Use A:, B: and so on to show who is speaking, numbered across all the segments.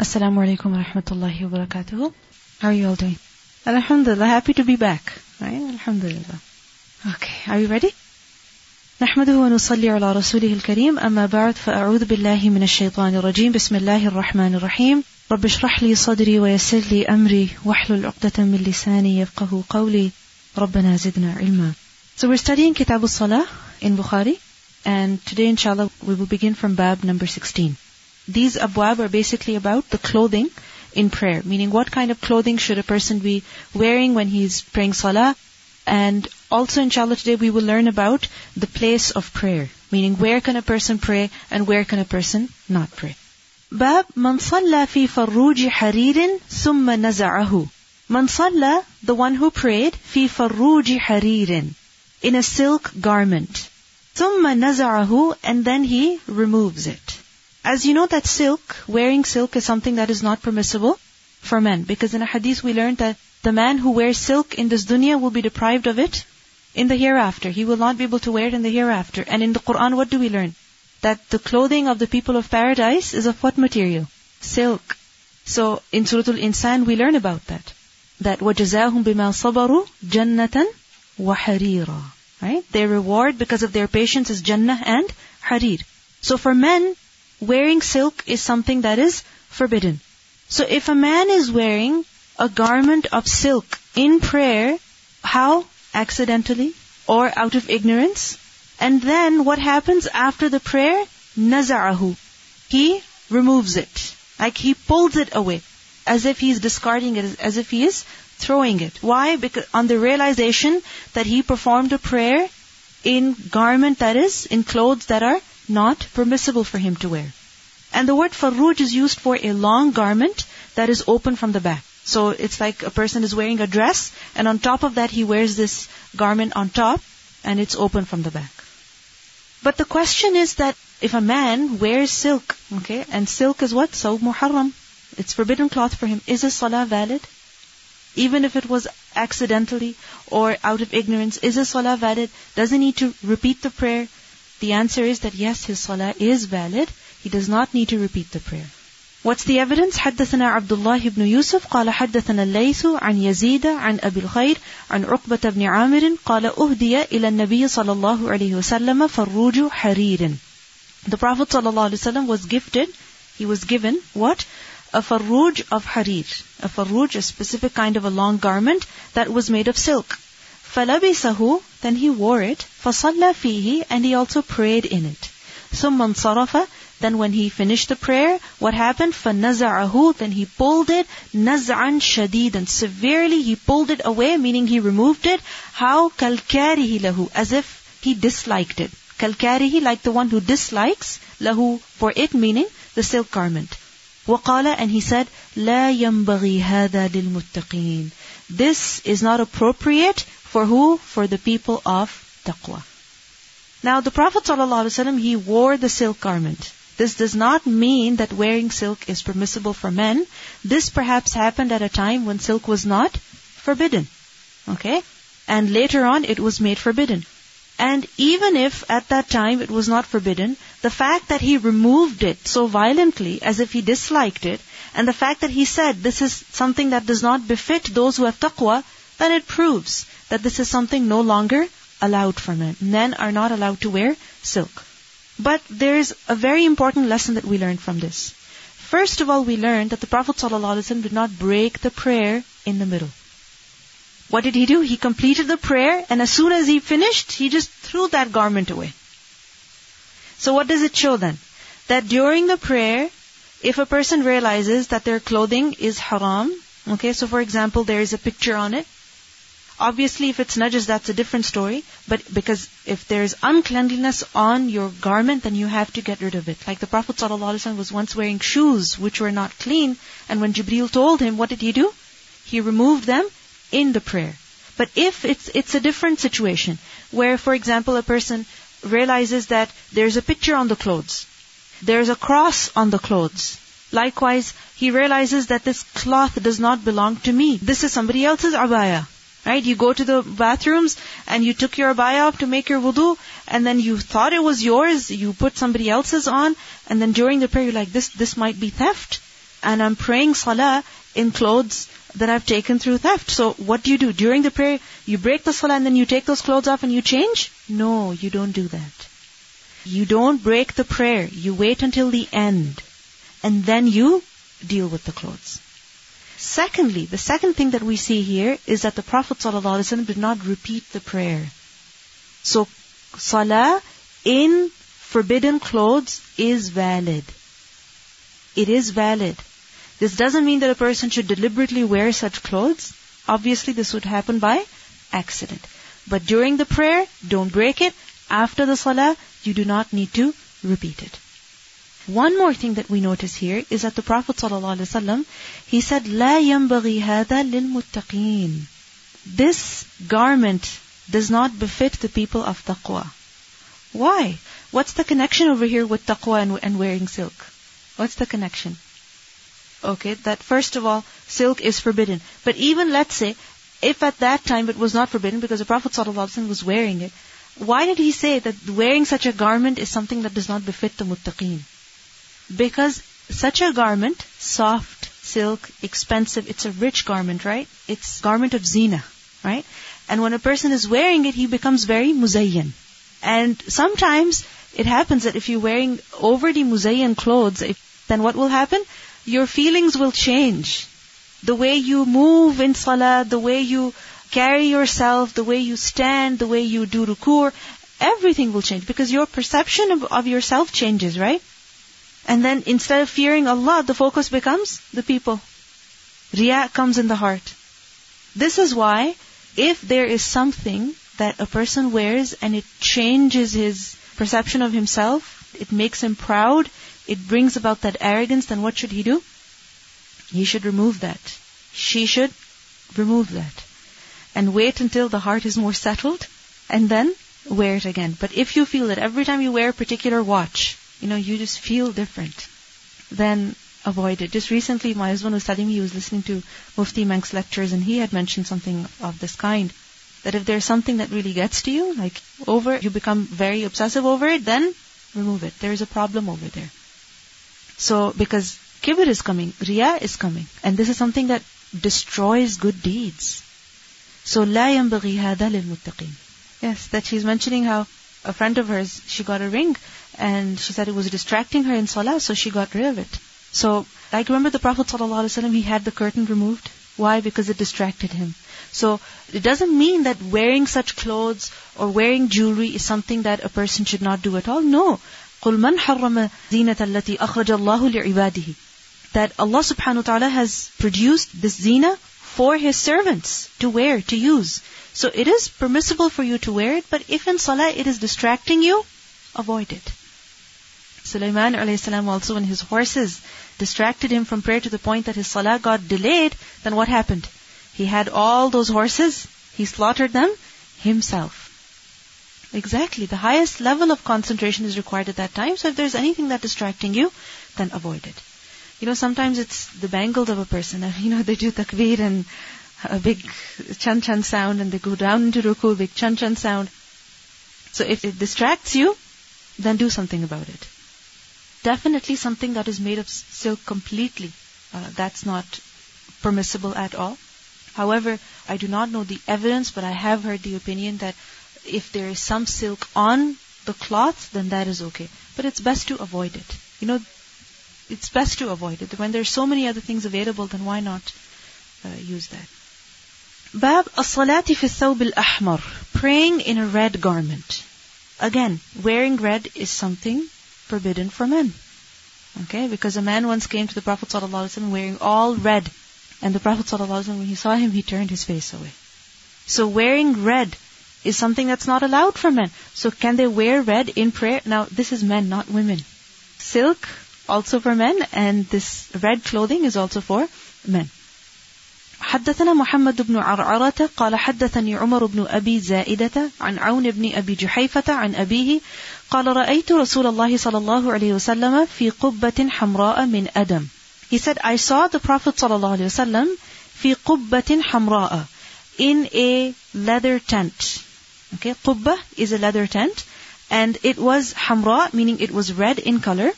A: Assalamu alaikum wa rahmatullahi wa barakatuhu. How are you all doing? Alhamdulillah, happy to be back. Right? Alhamdulillah. Okay, are you ready? نحمده ونصلي على رسوله الكريم أما بعد فأعوذ بالله من الشيطان الرجيم بسم الله الرحمن الرحيم رب اشرح لي صدري ويسر لي أمري واحلل عقدة من لساني يفقه قولي ربنا زدنا علما So we're studying Kitab al-Salah in Bukhari and today inshallah we will begin from Bab number 16. These abwab are basically about the clothing in prayer, meaning what kind of clothing should a person be wearing when he's praying salah. And also inshallah today we will learn about the place of prayer, meaning where can a person pray and where can a person not pray. باب من صلى في فروج حرير ثم نزعه من صلى the one who prayed في فروج حرير in a silk garment ثم نزعه and then he removes it as you know that silk, wearing silk is something that is not permissible for men. Because in a hadith we learned that the man who wears silk in this dunya will be deprived of it in the hereafter. He will not be able to wear it in the hereafter. And in the Quran, what do we learn? That the clothing of the people of paradise is of what material? Silk. So in Surah Al-Insan, we learn about that. That وَجَزَاهُمْ بِمَا صَبَرُوا جَنَّةً وَحَرِيرًا Right? Their reward because of their patience is Jannah and Harir. So for men, wearing silk is something that is forbidden. So if a man is wearing a garment of silk in prayer, how? Accidentally or out of ignorance. And then what happens after the prayer? Naza'ahu. He removes it. Like he pulls it away. As if he's discarding it, as if he is throwing it. Why? Because on the realization that he performed a prayer in garment that is, in clothes that are not permissible for him to wear. And the word farruj is used for a long garment that is open from the back. So it's like a person is wearing a dress and on top of that he wears this garment on top and it's open from the back. But the question is that if a man wears silk, okay, and silk is what? So muharram. It's forbidden cloth for him. Is his salah valid? Even if it was accidentally or out of ignorance, is his salah valid? Does he need to repeat the prayer? The answer is that yes, his salah is valid. He does not need to repeat the prayer. What's the evidence? حدثنا عبد الله بن يوسف قال حدثنا الليث عن يزيد عن أبي الخير عن عقبة بن عامر قال أهدي إلى النبي صلى الله عليه وسلم فروج حرير The Prophet صلى الله عليه وسلم was gifted, he was given what? A farruj of harir. A farruj, a specific kind of a long garment that was made of silk. فلبسه then he wore it فصلى فيه and he also prayed in it ثم انصرف then when he finished the prayer what happened فنزعه then he pulled it نزعا شديدا severely he pulled it away meaning he removed it how كالكاره له as if he disliked it كالكاره like the one who dislikes له for it meaning the silk garment وقال and he said لا ينبغي هذا للمتقين this is not appropriate for who? For the people of taqwa. Now the Prophet ﷺ, he wore the silk garment. This does not mean that wearing silk is permissible for men. This perhaps happened at a time when silk was not forbidden. Okay? And later on it was made forbidden. And even if at that time it was not forbidden, the fact that he removed it so violently as if he disliked it, and the fact that he said this is something that does not befit those who have taqwa, then it proves that this is something no longer allowed for men. Men are not allowed to wear silk. But there is a very important lesson that we learned from this. First of all, we learned that the Prophet ﷺ did not break the prayer in the middle. What did he do? He completed the prayer, and as soon as he finished, he just threw that garment away. So what does it show then? That during the prayer, if a person realizes that their clothing is haram, okay, so for example, there is a picture on it, Obviously, if it's najas, that's a different story. But because if there's uncleanliness on your garment, then you have to get rid of it. Like the Prophet ﷺ was once wearing shoes which were not clean, and when Jibril told him, what did he do? He removed them in the prayer. But if it's it's a different situation, where, for example, a person realizes that there's a picture on the clothes, there's a cross on the clothes. Likewise, he realizes that this cloth does not belong to me. This is somebody else's abaya. Right? You go to the bathrooms and you took your abaya off to make your wudu and then you thought it was yours, you put somebody else's on and then during the prayer you're like, this, this might be theft. and I'm praying salah in clothes that I've taken through theft. So what do you do? During the prayer, you break the salah and then you take those clothes off and you change? No, you don't do that. You don't break the prayer. You wait until the end. And then you deal with the clothes. Secondly, the second thing that we see here is that the Prophet ﷺ did not repeat the prayer. So, salah in forbidden clothes is valid. It is valid. This doesn't mean that a person should deliberately wear such clothes. Obviously, this would happen by accident. But during the prayer, don't break it. After the salah, you do not need to repeat it. One more thing that we notice here is that the Prophet ﷺ, he said, لا ينبغي هذا للمتقين. This garment does not befit the people of taqwa. Why? What's the connection over here with taqwa and, and wearing silk? What's the connection? Okay, that first of all, silk is forbidden. But even let's say, if at that time it was not forbidden because the Prophet ﷺ was wearing it, why did he say that wearing such a garment is something that does not befit the muttaqeen? Because such a garment, soft, silk, expensive, it's a rich garment, right? It's garment of zina, right? And when a person is wearing it, he becomes very muzayyan. And sometimes it happens that if you're wearing overly muzayyan clothes, if, then what will happen? Your feelings will change. The way you move in salah, the way you carry yourself, the way you stand, the way you do ruku, everything will change because your perception of, of yourself changes, right? And then instead of fearing Allah, the focus becomes the people. Riya comes in the heart. This is why, if there is something that a person wears and it changes his perception of himself, it makes him proud, it brings about that arrogance, then what should he do? He should remove that. She should remove that. And wait until the heart is more settled, and then wear it again. But if you feel that every time you wear a particular watch, you know, you just feel different, then avoid it. Just recently, my husband was telling me he was listening to Mufti Menk's lectures, and he had mentioned something of this kind. That if there's something that really gets to you, like over, you become very obsessive over it, then remove it. There is a problem over there. So, because kibr is coming, riya is coming, and this is something that destroys good deeds. So, la yambaghi hadha lil muttaqin. Yes, that she's mentioning how a friend of hers, she got a ring and she said it was distracting her in salah, so she got rid of it. So, like remember the Prophet ﷺ, he had the curtain removed. Why? Because it distracted him. So, it doesn't mean that wearing such clothes or wearing jewelry is something that a person should not do at all. No. قُلْ مَنْ حَرَّمَ زِينَةَ الَّتِي أَخْرَجَ اللَّهُ لِعِبَادِهِ That Allah subhanahu wa ta'ala has produced this zina for His servants to wear, to use. So it is permissible for you to wear it, but if in salah it is distracting you, avoid it. Sulaiman alayhi also when his horses distracted him from prayer to the point that his salah got delayed, then what happened? He had all those horses, he slaughtered them himself. Exactly. The highest level of concentration is required at that time. So if there's anything that's distracting you, then avoid it. You know, sometimes it's the bangles of a person. You know, they do takbir and a big chan chan sound and they go down into ruku, big chan chan sound. So if it distracts you, then do something about it. Definitely something that is made of silk completely, uh, that's not permissible at all. However, I do not know the evidence, but I have heard the opinion that if there is some silk on the cloth, then that is okay. But it's best to avoid it. You know, it's best to avoid it. When there are so many other things available, then why not uh, use that? Bab as-salati fi thawb al-ahmar. Praying in a red garment. Again, wearing red is something forbidden for men. Okay, because a man once came to the Prophet ﷺ wearing all red. And the Prophet ﷺ, when he saw him, he turned his face away. So wearing red is something that's not allowed for men. So can they wear red in prayer? Now, this is men, not women. Silk, also for men, and this red clothing is also for men. حدثنا محمد بن عرعرة قال حدثني عمر بن أبي زائدة عن عون بن أبي جحيفة عن أبيه قال رأيت رسول الله صلى الله عليه وسلم في قبة حمراء من أدم He said, I saw the Prophet صلى الله عليه وسلم في قبة حمراء in a leather tent. Okay, قبة is a leather tent and it was حمراء meaning it was red in color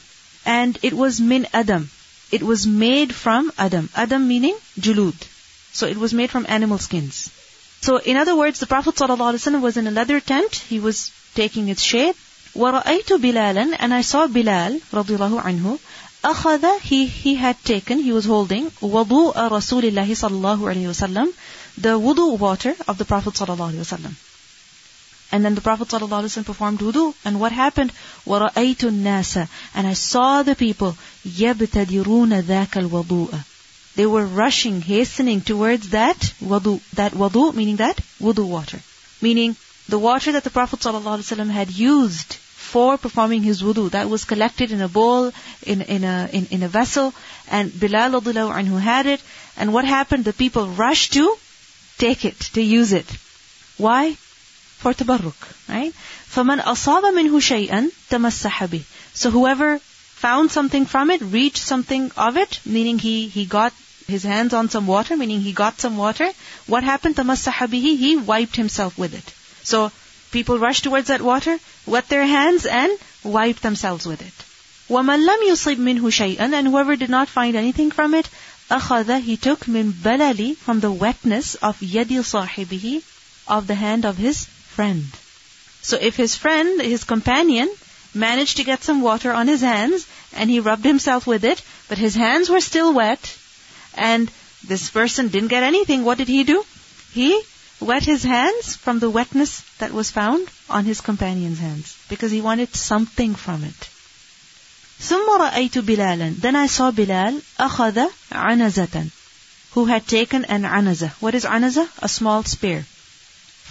A: and it was min Adam. it was made from Adam. Adam meaning julud. So it was made from animal skins. So in other words, the Prophet ﷺ was in a leather tent. He was taking its shade. وَرَأَيْتُ بِلَالًا And I saw Bilal, radiallahu anhu, أخذ, he, he had taken, he was holding, وضوء رسول الله صلى الله عليه وسلم, the wudu water of the Prophet صلى الله عليه وسلم. And then the Prophet ﷺ performed wudu. And what happened? وَرَأَيْتُ النَّاسَ And I saw the people يَبْتَدِرُونَ ذَاكَ الْوَضُوءَ They were rushing, hastening towards that wudu. That wudu, meaning that wudu water. Meaning the water that the Prophet ﷺ had used for performing his wudu, that was collected in a bowl, in, in, a, in, in a vessel, and Bilal anhu had it. And what happened? The people rushed to take it, to use it. Why? for tabarruk, right? فَمَنْ أَصَابَ مِنْهُ شَيْئًا تَمَسَّحَ بِهِ So whoever found something from it, reached something of it, meaning he, he got his hands on some water, meaning he got some water, what happened? تَمَسَّحَ بِهِ He wiped himself with it. So people rushed towards that water, wet their hands and wiped themselves with it. وَمَنْ لَمْ يُصِبْ مِنْهُ شَيْئًا And whoever did not find anything from it, أَخَذَ He took مِنْ بَلَلِ From the wetness of يَدِ صَاحِبِهِ Of the hand of his friend. So if his friend, his companion, managed to get some water on his hands and he rubbed himself with it, but his hands were still wet and this person didn't get anything, what did he do? He wet his hands from the wetness that was found on his companion's hands because he wanted something from it. ثم رأيت بلالا Then I saw Bilal أخذ عنزة who had taken an anaza. What is anaza? A small spear.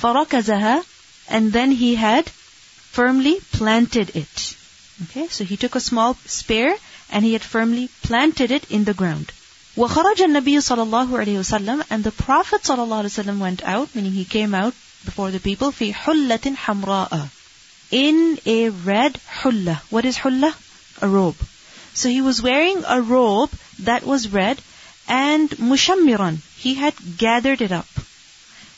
A: فركزها and then he had firmly planted it. Okay, so he took a small spear and he had firmly planted it in the ground. وخرج النبي صلى الله عليه وسلم and the Prophet صلى الله عليه وسلم went out, meaning he came out before the people في حلة حمراء in a red hulla. What is hulla? A robe. So he was wearing a robe that was red and mushammiran. He had gathered it up.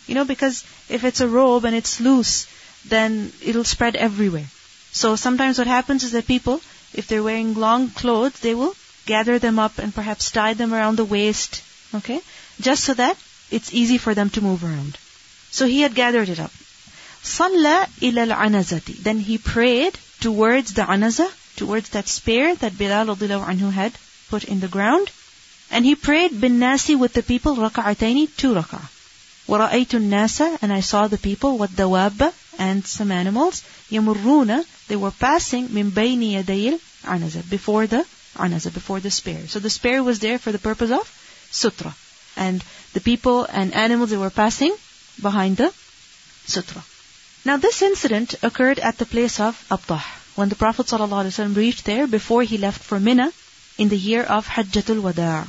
A: You know, because if it's a robe and it's loose, then it'll spread everywhere. So sometimes what happens is that people, if they're wearing long clothes, they will gather them up and perhaps tie them around the waist, okay? Just so that it's easy for them to move around. So he had gathered it up. صلى إلى العنزة. Then he prayed towards the anaza, towards that spear that Bilal anhu had put in the ground. And he prayed bin nasi with the people raka'ataini, two raka'ah. وَرَأَيْتُ النَّاسَ And I saw the people, وَالدَّوَابَ And some animals, يَمُرُّونَ They were passing مِن بَيْنِ يَدَيِ الْعَنَزَ Before the anaza, before the spear. So the spear was there for the purpose of sutra. And the people and animals, they were passing behind the sutra. Now this incident occurred at the place of Abtah, when the Prophet ﷺ reached there before he left for Mina in the year of Hajjatul Wada'.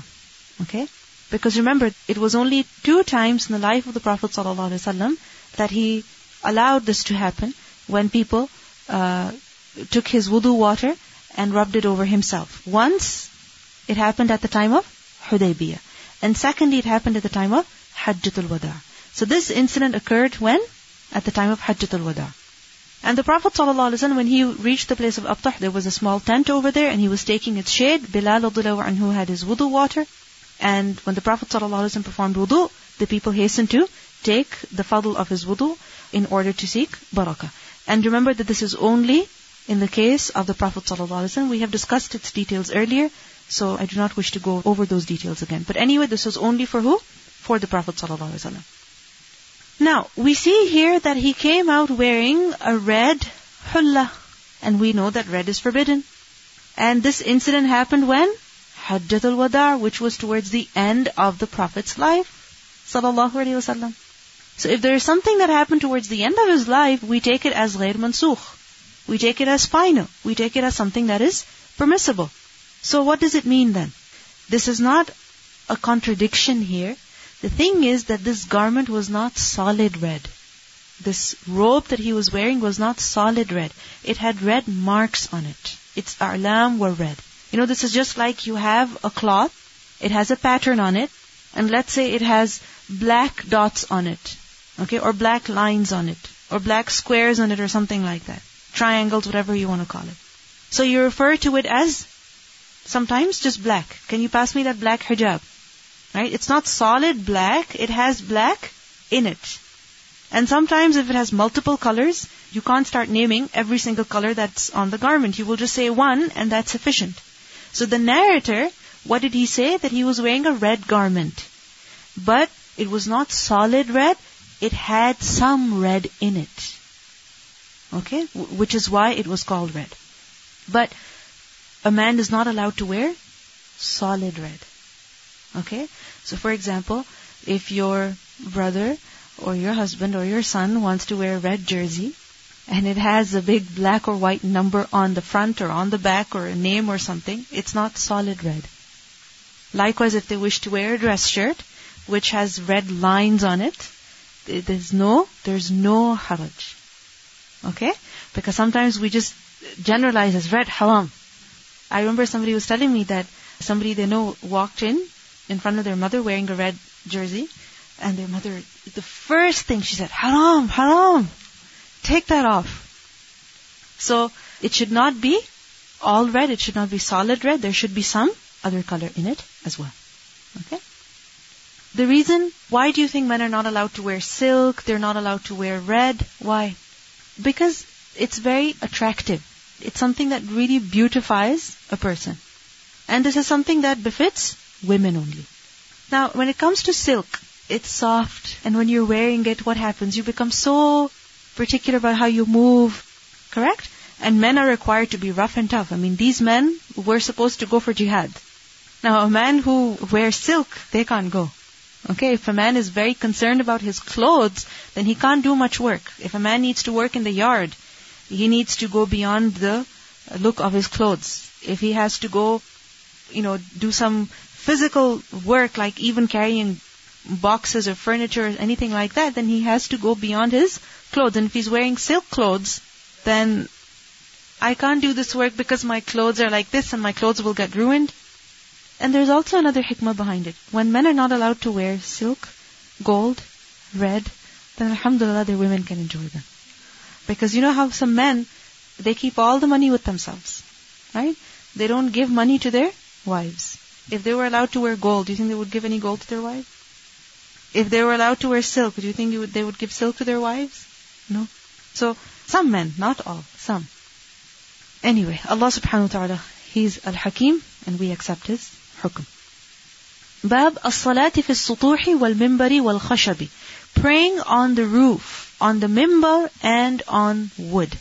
A: Okay? Because remember, it was only two times in the life of the Prophet ﷺ that he allowed this to happen when people uh, took his wudu water and rubbed it over himself. Once, it happened at the time of Hudaybiyah. And secondly, it happened at the time of Hajjatul Wada. So this incident occurred when? At the time of Hajjatul Wada. And the Prophet ﷺ, when he reached the place of Abtah, there was a small tent over there and he was taking its shade. Bilal anhu had his wudu water. And when the Prophet ﷺ performed wudu, the people hastened to take the fadl of his wudu in order to seek barakah. And remember that this is only in the case of the Prophet ﷺ. We have discussed its details earlier, so I do not wish to go over those details again. But anyway, this was only for who? For the Prophet ﷺ. Now, we see here that he came out wearing a red hulla. And we know that red is forbidden. And this incident happened when? Hajjatul Wada, which was towards the end of the Prophet's life. Sallallahu Alaihi Wasallam. So if there is something that happened towards the end of his life, we take it as ghair mansukh. We take it as final. We take it as something that is permissible. So what does it mean then? This is not a contradiction here. The thing is that this garment was not solid red. This robe that he was wearing was not solid red. It had red marks on it. Its a'lam were red. You know, this is just like you have a cloth, it has a pattern on it, and let's say it has black dots on it, okay, or black lines on it, or black squares on it, or something like that. Triangles, whatever you want to call it. So you refer to it as sometimes just black. Can you pass me that black hijab? Right? It's not solid black, it has black in it. And sometimes if it has multiple colors, you can't start naming every single color that's on the garment. You will just say one and that's sufficient. So the narrator, what did he say? That he was wearing a red garment. But it was not solid red, it had some red in it. Okay? Which is why it was called red. But a man is not allowed to wear solid red. Okay? So for example, if your brother or your husband or your son wants to wear a red jersey and it has a big black or white number on the front or on the back or a name or something, it's not solid red. Likewise, if they wish to wear a dress shirt which has red lines on it, there's no, there's no haraj. Okay? Because sometimes we just generalize as red haram. I remember somebody was telling me that somebody they know walked in in front of their mother wearing a red jersey, and their mother, the first thing she said, haram, haram, take that off. So it should not be all red, it should not be solid red, there should be some other color in it as well. Okay? The reason, why do you think men are not allowed to wear silk, they're not allowed to wear red? Why? Because it's very attractive. It's something that really beautifies a person. And this is something that befits women only. Now, when it comes to silk, it's soft, and when you're wearing it, what happens? You become so particular about how you move, correct? And men are required to be rough and tough. I mean, these men were supposed to go for jihad. Now, a man who wears silk, they can't go. Okay, if a man is very concerned about his clothes, then he can't do much work. If a man needs to work in the yard, he needs to go beyond the look of his clothes. If he has to go, you know, do some physical work like even carrying boxes or furniture or anything like that, then he has to go beyond his clothes. And if he's wearing silk clothes, then I can't do this work because my clothes are like this and my clothes will get ruined. And there's also another hikmah behind it. When men are not allowed to wear silk, gold, red, then alhamdulillah their women can enjoy them. Because you know how some men, they keep all the money with themselves. Right? They don't give money to their wives. If they were allowed to wear gold, do you think they would give any gold to their wives? If they were allowed to wear silk, do you think would, they would give silk to their wives? No. So, some men, not all, some. Anyway, Allah subhanahu wa ta'ala, He's Al-Hakim, and we accept His hukm. Bab as-salati fi as-sutuhi wal-mimbari wal-khashabi. Praying on the roof on the mimbar and on wood.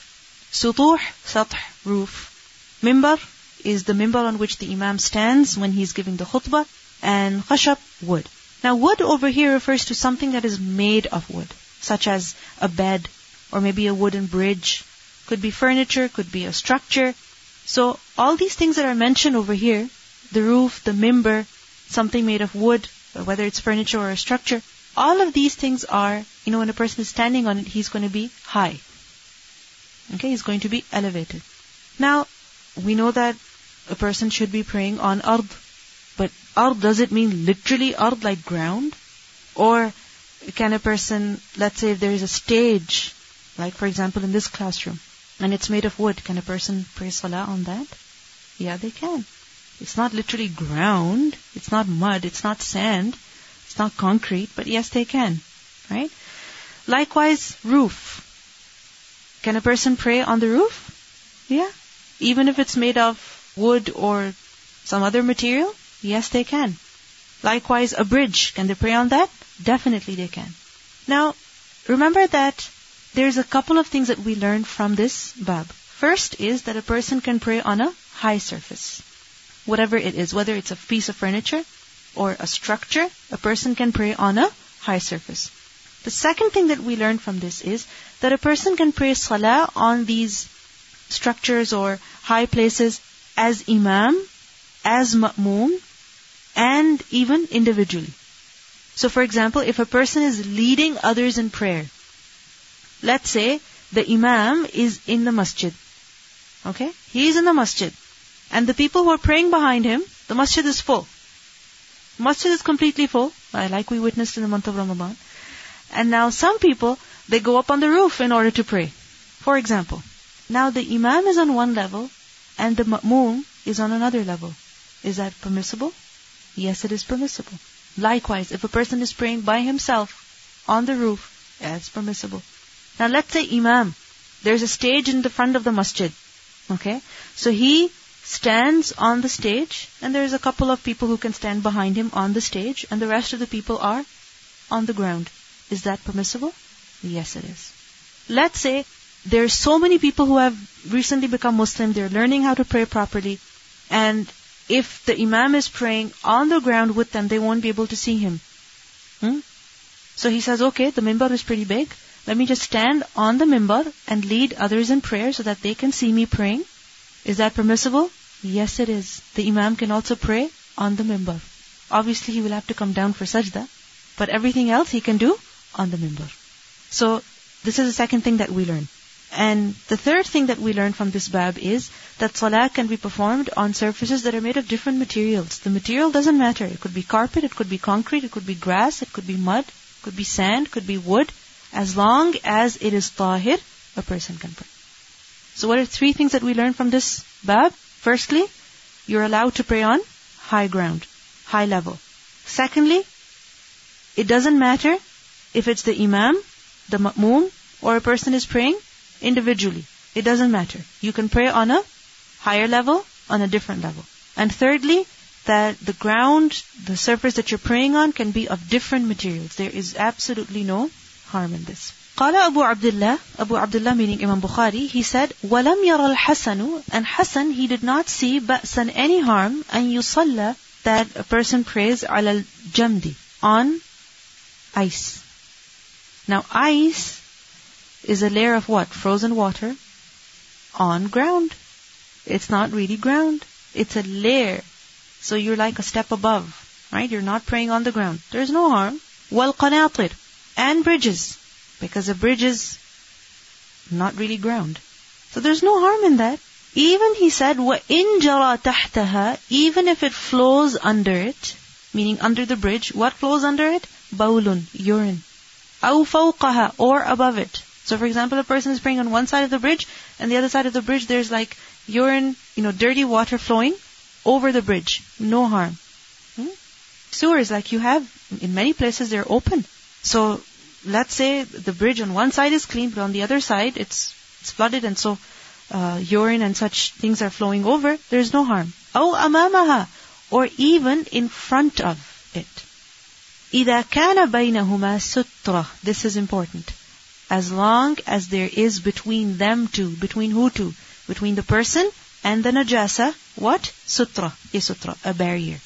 A: Sutuh, sath, roof. Mimbar is the mimbar on which the imam stands when he's giving the khutbah, and khashab, wood. Now wood over here refers to something that is made of wood, such as a bed, or maybe a wooden bridge. Could be furniture, could be a structure. So all these things that are mentioned over here, the roof, the mimbar, something made of wood, whether it's furniture or a structure, all of these things are, you know, when a person is standing on it, he's going to be high. Okay, he's going to be elevated. Now, we know that a person should be praying on ard. But ard, does it mean literally ard, like ground? Or can a person, let's say if there is a stage, like for example in this classroom, and it's made of wood, can a person pray salah on that? Yeah, they can. It's not literally ground, it's not mud, it's not sand, it's not concrete, but yes, they can. Right? Likewise, roof. Can a person pray on the roof? Yeah. Even if it's made of wood or some other material? Yes, they can. Likewise, a bridge. Can they pray on that? Definitely they can. Now, remember that there's a couple of things that we learned from this bab. First is that a person can pray on a high surface. Whatever it is, whether it's a piece of furniture, or a structure, a person can pray on a high surface. The second thing that we learn from this is that a person can pray salah on these structures or high places as imam, as ma'moom, and even individually. So for example, if a person is leading others in prayer, let's say the imam is in the masjid. Okay? He is in the masjid. And the people who are praying behind him, the masjid is full. Masjid is completely full, uh, like we witnessed in the month of Ramadan. And now some people, they go up on the roof in order to pray. For example, now the Imam is on one level and the Ma'moom is on another level. Is that permissible? Yes, it is permissible. Likewise, if a person is praying by himself on the roof, it's permissible. Now let's say Imam, there's a stage in the front of the masjid. Okay? So he stands on the stage and there's a couple of people who can stand behind him on the stage and the rest of the people are on the ground. Is that permissible? Yes, it is. Let's say there are so many people who have recently become Muslim, they're learning how to pray properly, and if the Imam is praying on the ground with them, they won't be able to see him. Hmm? So he says, okay, the mimbar is pretty big. Let me just stand on the mimbar and lead others in prayer so that they can see me praying. Is that permissible? Yes, it is. The Imam can also pray on the mimbar. Obviously, he will have to come down for sajda, but everything else he can do on the mimbar. So, this is the second thing that we learn. And the third thing that we learn from this bab is that salah can be performed on surfaces that are made of different materials. The material doesn't matter. It could be carpet, it could be concrete, it could be grass, it could be mud, it could be sand, it could be wood. As long as it is tahir, a person can pray. So what are three things that we learn from this bab? Firstly, you're allowed to pray on high ground, high level. Secondly, it doesn't matter if it's the imam, the ma'moom, or a person is praying individually. It doesn't matter. You can pray on a higher level, on a different level. And thirdly, that the ground, the surface that you're praying on can be of different materials. There is absolutely no harm in this. قال Abu Abdullah, Abu Abdullah meaning Imam Bukhari, he said, وَلَمْ يَرَ الْحَسَنُ And Hassan, he did not see بَأْسًا any harm أن يصلى that a person prays على الجمد on ice. Now ice is a layer of what? Frozen water on ground. It's not really ground. It's a layer. So you're like a step above, right? You're not praying on the ground. There's no harm. وَالْقَنَاطِرِ And bridges. Because a bridge is not really ground. So there's no harm in that. Even he said, وَإِن جَرَى تَحْتَهَا Even if it flows under it, meaning under the bridge, what flows under it? Baulun, urine. أَوْ فَوْقَهَا Or above it. So for example, a person is praying on one side of the bridge, and the other side of the bridge there's like urine, you know, dirty water flowing over the bridge. No harm. Hmm? Sewers, like you have, in many places they're open. So let's say the bridge on one side is clean, but on the other side it's, it's flooded and so uh, urine and such things are flowing over, there's no harm. Oh, amamaha, or even in front of it. إذا كان بينهما سترة. This is important as long as there is between them two, between who two? Between the person and the najasa, what? Sutra, a sutra, a barrier.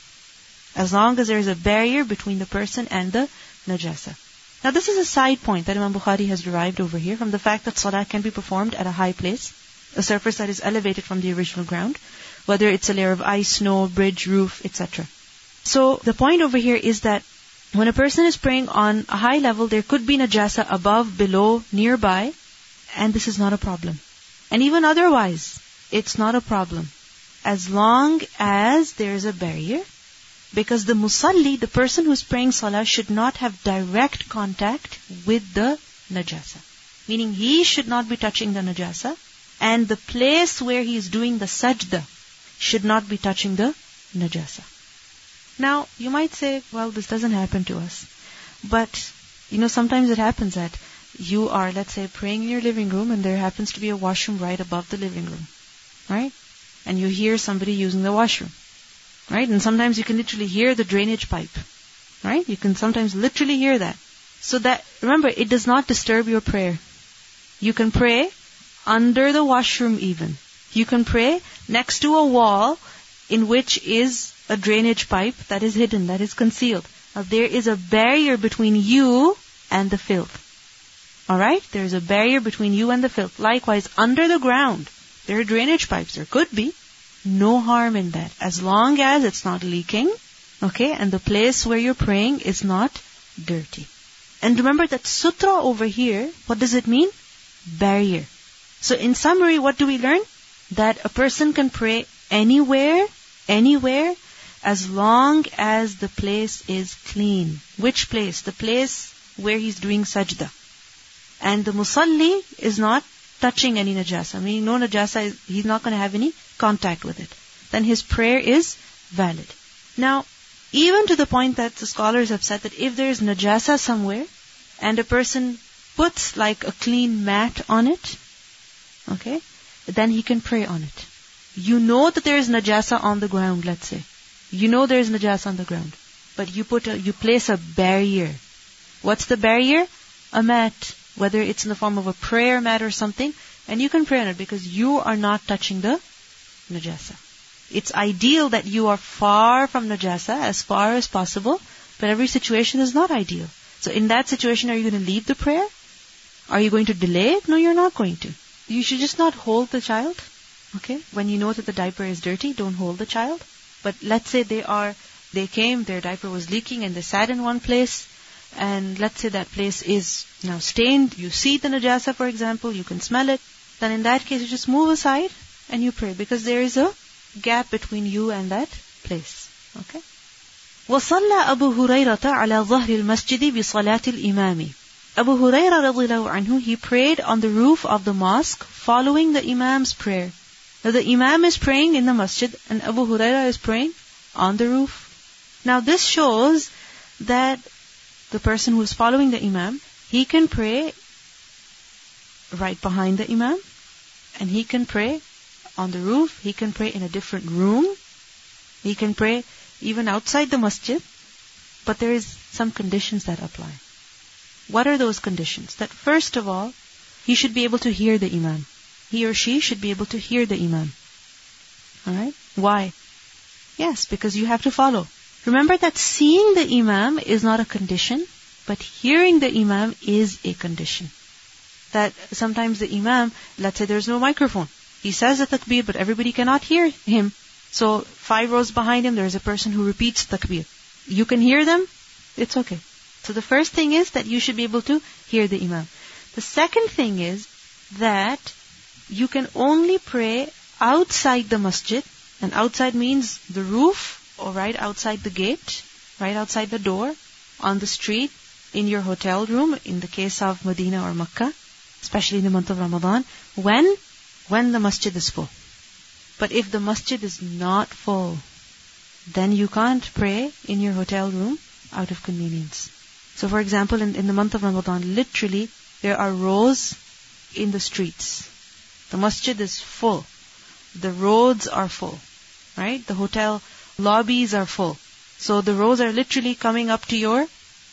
A: As long as there is a barrier between the person and the najasa. Now this is a side point that Imam Bukhari has derived over here from the fact that salah can be performed at a high place, a surface that is elevated from the original ground, whether it's a layer of ice, snow, bridge, roof, etc. So the point over here is that when a person is praying on a high level, there could be najasa above, below, nearby, and this is not a problem. And even otherwise, it's not a problem. As long as there is a barrier, because the musalli, the person who's praying salah, should not have direct contact with the najasa. Meaning he should not be touching the najasa, and the place where he is doing the sajda should not be touching the najasa. Now, you might say, well, this doesn't happen to us. But, you know, sometimes it happens that you are, let's say, praying in your living room and there happens to be a washroom right above the living room. Right? And you hear somebody using the washroom. Right? And sometimes you can literally hear the drainage pipe. Right? You can sometimes literally hear that. So that, remember, it does not disturb your prayer. You can pray under the washroom even. You can pray next to a wall in which is a drainage pipe that is hidden, that is concealed. Now there is a barrier between you and the filth. Alright? There is a barrier between you and the filth. Likewise, under the ground, there are drainage pipes. There could be. No harm in that. As long as it's not leaking, okay, and the place where you're praying is not dirty. And remember that sutra over here, what does it mean? Barrier. So in summary, what do we learn? That a person can pray anywhere, anywhere, as long as the place is clean. Which place? The place where he's doing sajda. And the musalli is not touching any najasa, meaning no najasa, he's not going to have any contact with it. Then his prayer is valid. Now, even to the point that the scholars have said that if there is najasa somewhere and a person puts like a clean mat on it, okay, then he can pray on it. You know that there is najasa on the ground, let's say. You know there is najasa on the ground. But you put a, you place a barrier. What's the barrier? A mat. Whether it's in the form of a prayer mat or something, and you can pray on it because you are not touching the najasa. It's ideal that you are far from najasa as far as possible, but every situation is not ideal. So in that situation, are you going to leave the prayer? Are you going to delay it? No, you're not going to. You should just not hold the child. Okay? When you know that the diaper is dirty, don't hold the child. But let's say they are, they came, their diaper was leaking and they sat in one place, and let's say that place is now stained, you see the najasa for example, you can smell it, then in that case you just move aside and you pray because there is a gap between you and that place. Okay? وصلى أبو هريرة على ظهر المسجد بصلاة الإمام. Abu Huraira radiallahu anhu, he prayed on the roof of the mosque following the Imam's prayer. Now the Imam is praying in the masjid and Abu Huraira is praying on the roof. Now this shows that the person who is following the Imam, he can pray right behind the Imam and he can pray on the roof, he can pray in a different room, he can pray even outside the masjid, but there is some conditions that apply. What are those conditions? That first of all, he should be able to hear the imam. He or she should be able to hear the imam. Alright? Why? Yes, because you have to follow. Remember that seeing the imam is not a condition, but hearing the imam is a condition. That sometimes the imam, let's say there's no microphone. He says the takbir, but everybody cannot hear him. So five rows behind him, there is a person who repeats takbir. You can hear them, it's okay. So the first thing is that you should be able to hear the imam. The second thing is that you can only pray outside the masjid, and outside means the roof or right outside the gate, right outside the door, on the street, in your hotel room, in the case of Medina or Makkah, especially in the month of Ramadan, when when the masjid is full. But if the masjid is not full, then you can't pray in your hotel room out of convenience. So for example, in, in the month of Ramadan, literally, there are rows in the streets. The masjid is full. The roads are full. Right? The hotel lobbies are full. So the rows are literally coming up to your,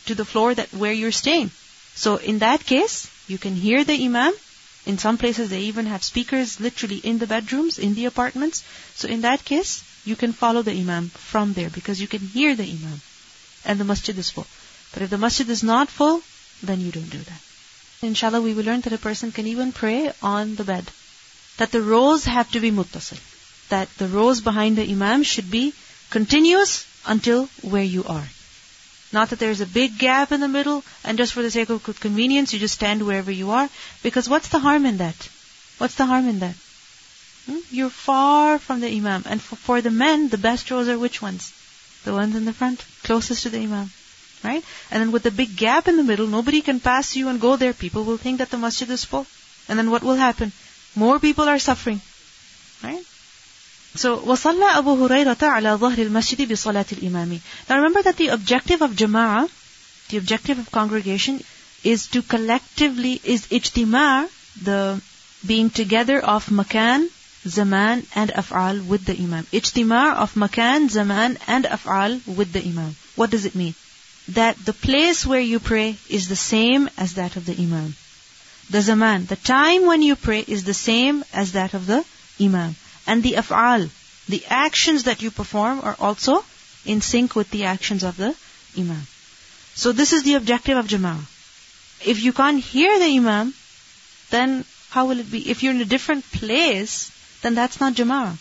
A: to the floor that, where you're staying. So in that case, you can hear the imam in some places they even have speakers literally in the bedrooms, in the apartments. So in that case, you can follow the imam from there because you can hear the imam. And the masjid is full. But if the masjid is not full, then you don't do that. Inshallah, we will learn that a person can even pray on the bed. That the rows have to be muttasil. That the rows behind the imam should be continuous until where you are. Not that there's a big gap in the middle, and just for the sake of convenience, you just stand wherever you are. Because what's the harm in that? What's the harm in that? Hmm? You're far from the imam. And for, for the men, the best rows are which ones? The ones in the front, closest to the imam. Right? And then with the big gap in the middle, nobody can pass you and go there. People will think that the masjid is full. And then what will happen? More people are suffering. Right? So, وَصَلَّى أَبُو هُرَيْرَةَ عَلَى ظَهْرِ الْمَسْجِدِ بِصَلَاةِ الْإِمَامِ Now remember that the objective of jama'ah, the objective of congregation, is to collectively, is ijtima' the being together of makan, zaman, and af'al with the imam. Ijtima' of makan, zaman, and af'al with the imam. What does it mean? That the place where you pray is the same as that of the imam. The zaman, the time when you pray is the same as that of the imam. And the af'al, the actions that you perform are also in sync with the actions of the imam. So this is the objective of jama'ah. If you can't hear the imam, then how will it be? If you're in a different place, then that's not jama'ah.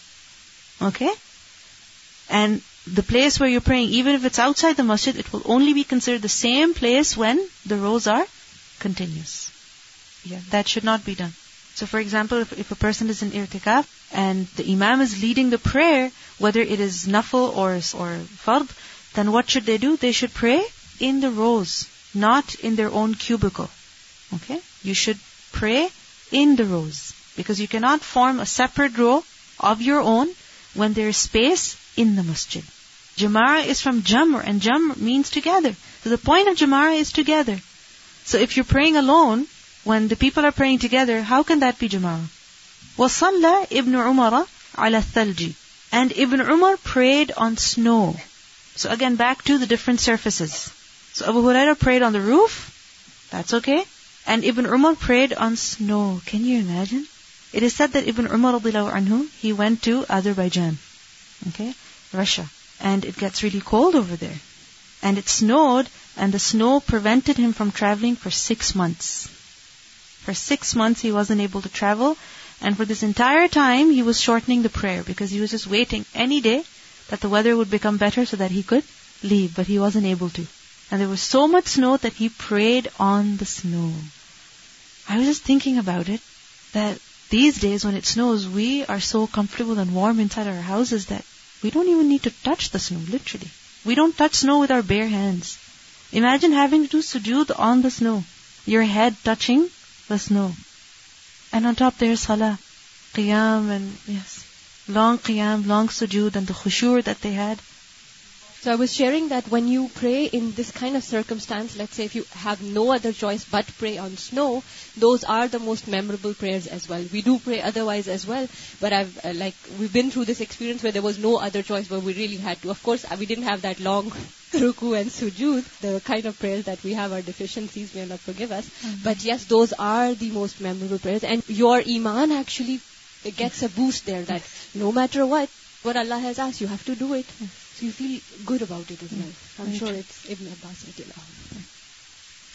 A: Okay? And the place where you're praying, even if it's outside the masjid, it will only be considered the same place when the rows are continuous. Yeah, that should not be done. So for example, if, if a person is in i'tikaf and the imam is leading the prayer, whether it is nafil or, or fard, then what should they do? They should pray in the rows, not in their own cubicle. Okay? You should pray in the rows. Because you cannot form a separate row of your own when there is space in the masjid. Jama'ah is from jamr, and jamr means together. So the point of jama'ah is together. So if you're praying alone, when the people are praying together, how can that be jamara? وَصَلَّى ibn Umar ala thalji. And Ibn Umar prayed on snow. So again, back to the different surfaces. So Abu Huraira prayed on the roof. That's okay. And Ibn Umar prayed on snow. Can you imagine? It is said that Ibn Umar anhu, he went to Azerbaijan. Okay? Russia. And it gets really cold over there. And it snowed, and the snow prevented him from traveling for six months. For six months he wasn't able to travel, and for this entire time he was shortening the prayer because he was just waiting any day that the weather would become better so that he could leave, but he wasn't able to. And there was so much snow that he prayed on the snow. I was just thinking about it, that these days when it snows, we are so comfortable and warm inside our houses that we don't even need to touch the snow, literally. We don't touch snow with our bare hands. Imagine having to do sujood on the snow. Your head touching snow. And on top there's salah, qiyam and yes, long qiyam, long sujood and the khushu that they had.
B: So I was sharing that when you pray in this kind of circumstance, let's say if you have no other choice but pray on snow, those are the most memorable prayers as well. We do pray otherwise as well, but I've uh, like we've been through this experience where there was no other choice, but we really had to. Of course, we didn't have that long ruku and sujood, the kind of prayers that we have our deficiencies, may not forgive us. Mm-hmm. But yes, those are the most memorable prayers, and your iman actually gets a boost there. That no matter what, what Allah has asked, you have to do it. So you feel good about it as well. I'm right. sure it's Ibn Abbas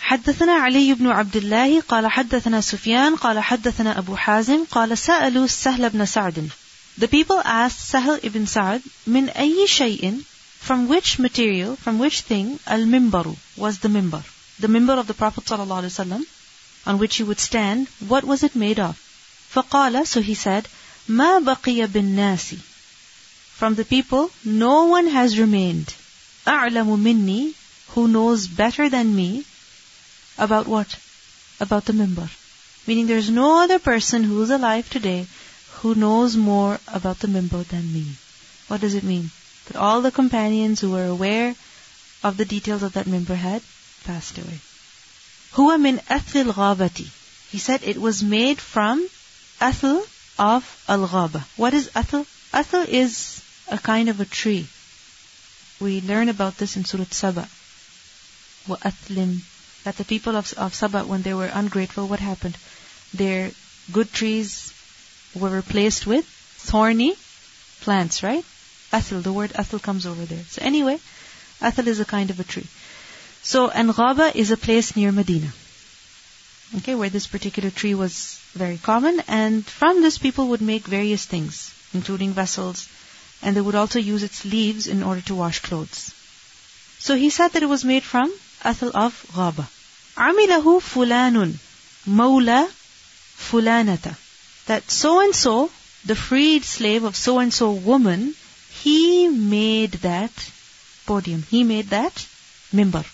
A: حدثنا علي بن عبد الله قال حدثنا سفيان قال حدثنا أبو حازم قال سألوا سهل بن سعد The people asked Sahel ibn Sa'd من أي شيء from which material, from which thing al-mimbaru was the mimbar. The mimbar of the Prophet ﷺ on which he would stand, what was it made of? فقال, so he said, ما بقي بالناس from the people, no one has remained. أَعْلَمُ minni, Who knows better than me about what? About the mimbar. Meaning there is no other person who is alive today who knows more about the mimbar than me. What does it mean? That all the companions who were aware of the details of that mimbar had passed away. هو من athil الغابة. He said it was made from athil of al ghaba. What is athil? Athil is a kind of a tree. We learn about this in Surah Saba. وَأَثْلِمْ That the people of, of Saba, when they were ungrateful, what happened? Their good trees were replaced with thorny plants, right? Athil, the word athil comes over there. So anyway, athil is a kind of a tree. So, and Ghaba is a place near Medina. Okay, where this particular tree was very common, and from this people would make various things, including vessels, and they would also use its leaves in order to wash clothes. So he said that it was made from athal of ghaba. Amilahu fulanun, مَوْلَى fulanata. That so-and-so, the freed slave of so-and-so woman, he made that podium. He made that mimbar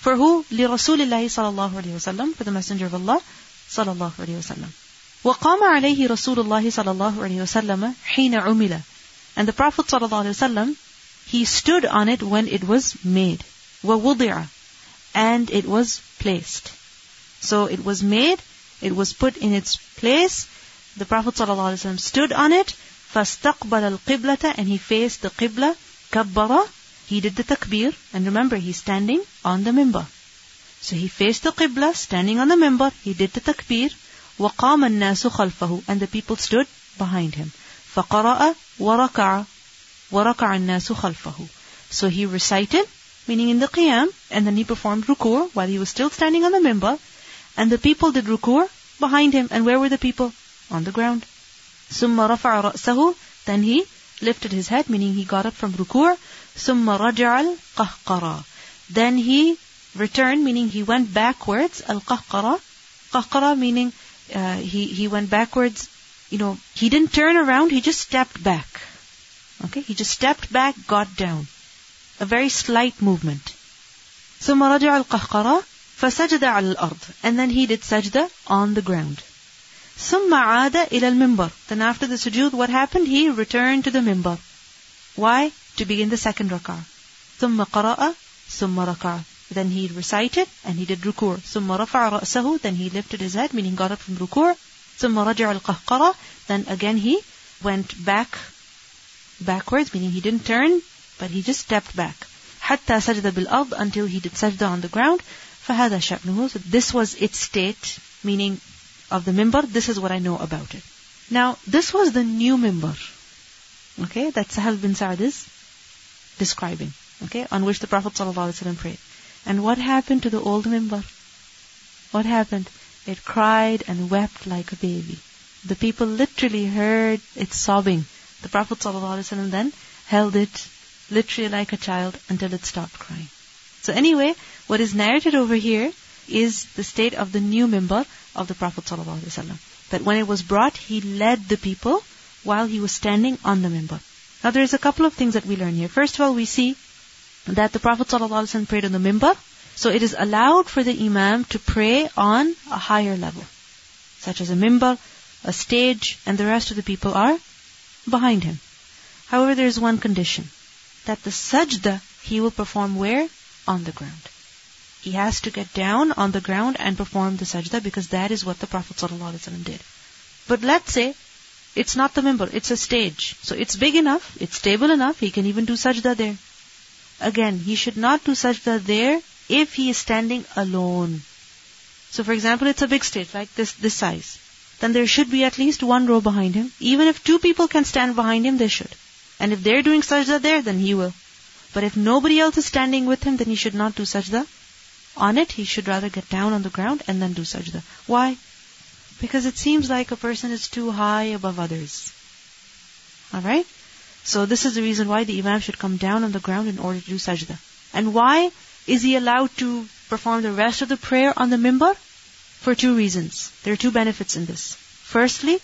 A: For who? Li اللَّهِ صَلَى اللَّهُ عَلَيْهِ For the Messenger of Allah sallallahu alayhi wasallam, وسلم. وقام عليه رسول الله صلى الله عليه وسلم حين عمل and the Prophet ﷺ, he stood on it when it was made. وَوُضِعَ And it was placed. So it was made, it was put in its place. The Prophet ﷺ stood on it. فَاسْتَقْبَلَ الْقِبْلَةَ And he faced the Qibla. كَبَّرَ He did the takbir. And remember, he's standing on the mimbar. So he faced the Qibla, standing on the mimbar. He did the takbir. وَقَامَ النَّاسُ خَلْفَهُ And the people stood behind him. فقرأ وركع وركع الناس خلفه. So he recited, meaning in the qiyam, and then he performed ruku while he was still standing on the Mimbar, and the people did ruku behind him. And where were the people? On the ground. ثم رفع رأسه Then he lifted his head, meaning he got up from ruku. ثم رجع القهقرة Then he returned, meaning he went backwards. Al-qahqara. Qahqara meaning uh, he, he went backwards you know, he didn't turn around, he just stepped back. Okay, he just stepped back, got down. A very slight movement. ثم رجع القهقرة فسجد على الأرض and then he did sajda on the ground. ثم عاد إلى المنبر then after the sujood what happened? He returned to the minbar. Why? To begin the second rak'ah. ثم قرأ ثم ركع then he recited and he did ruku. ثم رفع رأسه then he lifted his head meaning got up from ruku ثم رجع القهقرة then again he went back backwards meaning he didn't turn but he just stepped back. حتى سجد بالأرض until he did sajda on the ground. فهذا شأنه. So this was its state meaning of the mimbar. this is what I know about it. Now this was the new mimbar. okay that Sahal bin Sa'd is describing. Okay on which the Prophet ﷺ prayed. And what happened to the old mimbar? what happened? It cried and wept like a baby. The people literally heard it sobbing. The Prophet ﷺ then held it literally like a child until it stopped crying. So anyway, what is narrated over here is the state of the new mimbar of the Prophet ﷺ. That when it was brought, he led the people while he was standing on the mimbar. Now there is a couple of things that we learn here. First of all, we see that the Prophet ﷺ prayed on the mimbar so it is allowed for the imam to pray on a higher level, such as a mimbar, a stage, and the rest of the people are behind him. However, there is one condition, that the sajda he will perform where? On the ground. He has to get down on the ground and perform the sajda because that is what the Prophet ﷺ did. But let's say it's not the mimbar, it's a stage. So it's big enough, it's stable enough, he can even do sajda there. Again, he should not do sajda there if he is standing alone. So for example, it's a big stage, like this, this size. Then there should be at least one row behind him. Even if two people can stand behind him, they should. And if they're doing sajda there, then he will. But if nobody else is standing with him, then he should not do sajda on it. He should rather get down on the ground and then do sajda. Why? Because it seems like a person is too high above others. Alright? So this is the reason why the Imam should come down on the ground in order to do sajda. And why is he allowed to perform the rest of the prayer on the mimbar? For two reasons. There are two benefits in this. Firstly,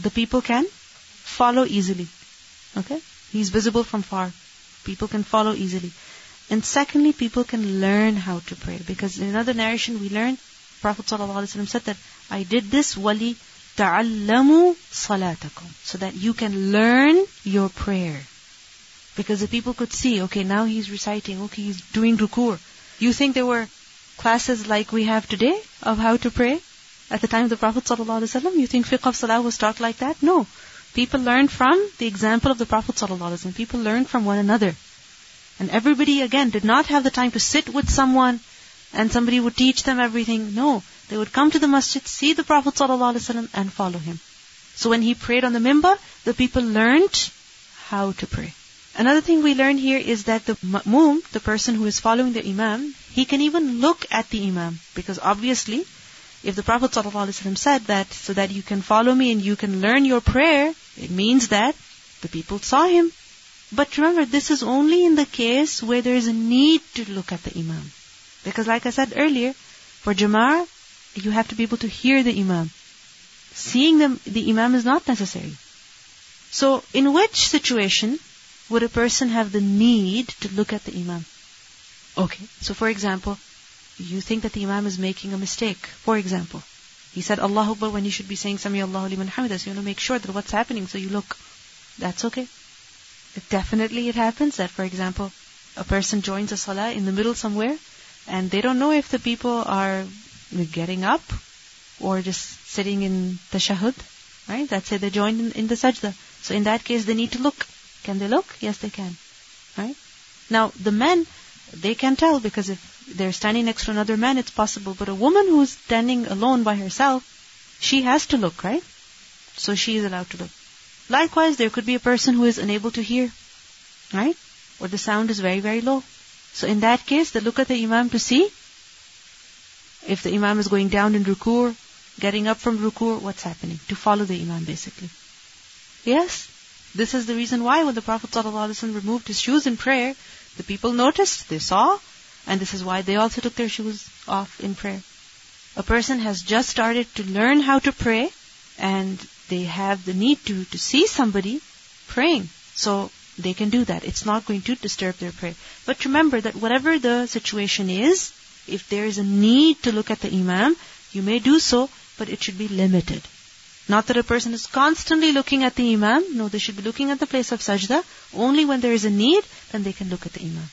A: the people can follow easily. Okay? He's visible from far. People can follow easily. And secondly, people can learn how to pray. Because in another narration we learn, Prophet ﷺ said that, I did this wali ta'allamu salatakum. So that you can learn your prayer. Because the people could see, okay, now he's reciting, okay, he's doing ruku. You think there were classes like we have today of how to pray? At the time of the Prophet ﷺ, you think fiqh of salah was taught like that? No. People learned from the example of the Prophet ﷺ. People learned from one another. And everybody, again, did not have the time to sit with someone and somebody would teach them everything. No. They would come to the masjid, see the Prophet ﷺ and follow him. So when he prayed on the mimbar, the people learned how to pray. Another thing we learn here is that the ma'mum, the person who is following the imam, he can even look at the imam. Because obviously, if the Prophet ﷺ said that, so that you can follow me and you can learn your prayer, it means that the people saw him. But remember, this is only in the case where there is a need to look at the imam. Because like I said earlier, for Jama'ah, you have to be able to hear the imam. Seeing the, the imam is not necessary. So, in which situation would a person have the need to look at the imam? Okay, so for example, you think that the imam is making a mistake. For example, he said Allahu Akbar when you should be saying Sami Allahu liman hamida. So you want to make sure that what's happening, so you look. That's okay. It definitely it happens that, for example, a person joins a salah in the middle somewhere, and they don't know if the people are getting up or just sitting in the shahud, right? That's say they joined in, in the sajda. So in that case, they need to look. Can they look? Yes, they can. Right? Now, the men, they can tell because if they're standing next to another man, it's possible. But a woman who's standing alone by herself, she has to look, right? So she is allowed to look. Likewise, there could be a person who is unable to hear, right? Or the sound is very, very low. So in that case, they look at the imam to see if the imam is going down in ruku, getting up from ruku, what's happening? To follow the imam, basically. Yes, this is the reason why when the Prophet ﷺ removed his shoes in prayer, the people noticed, they saw, and this is why they also took their shoes off in prayer. A person has just started to learn how to pray, and they have the need to, to see somebody praying. So they can do that. It's not going to disturb their prayer. But remember that whatever the situation is, if there is a need to look at the imam, you may do so, but it should be limited. Not that a person is constantly looking at the imam. No, they should be looking at the place of sajda. Only when there is a need, then they can look at the imam.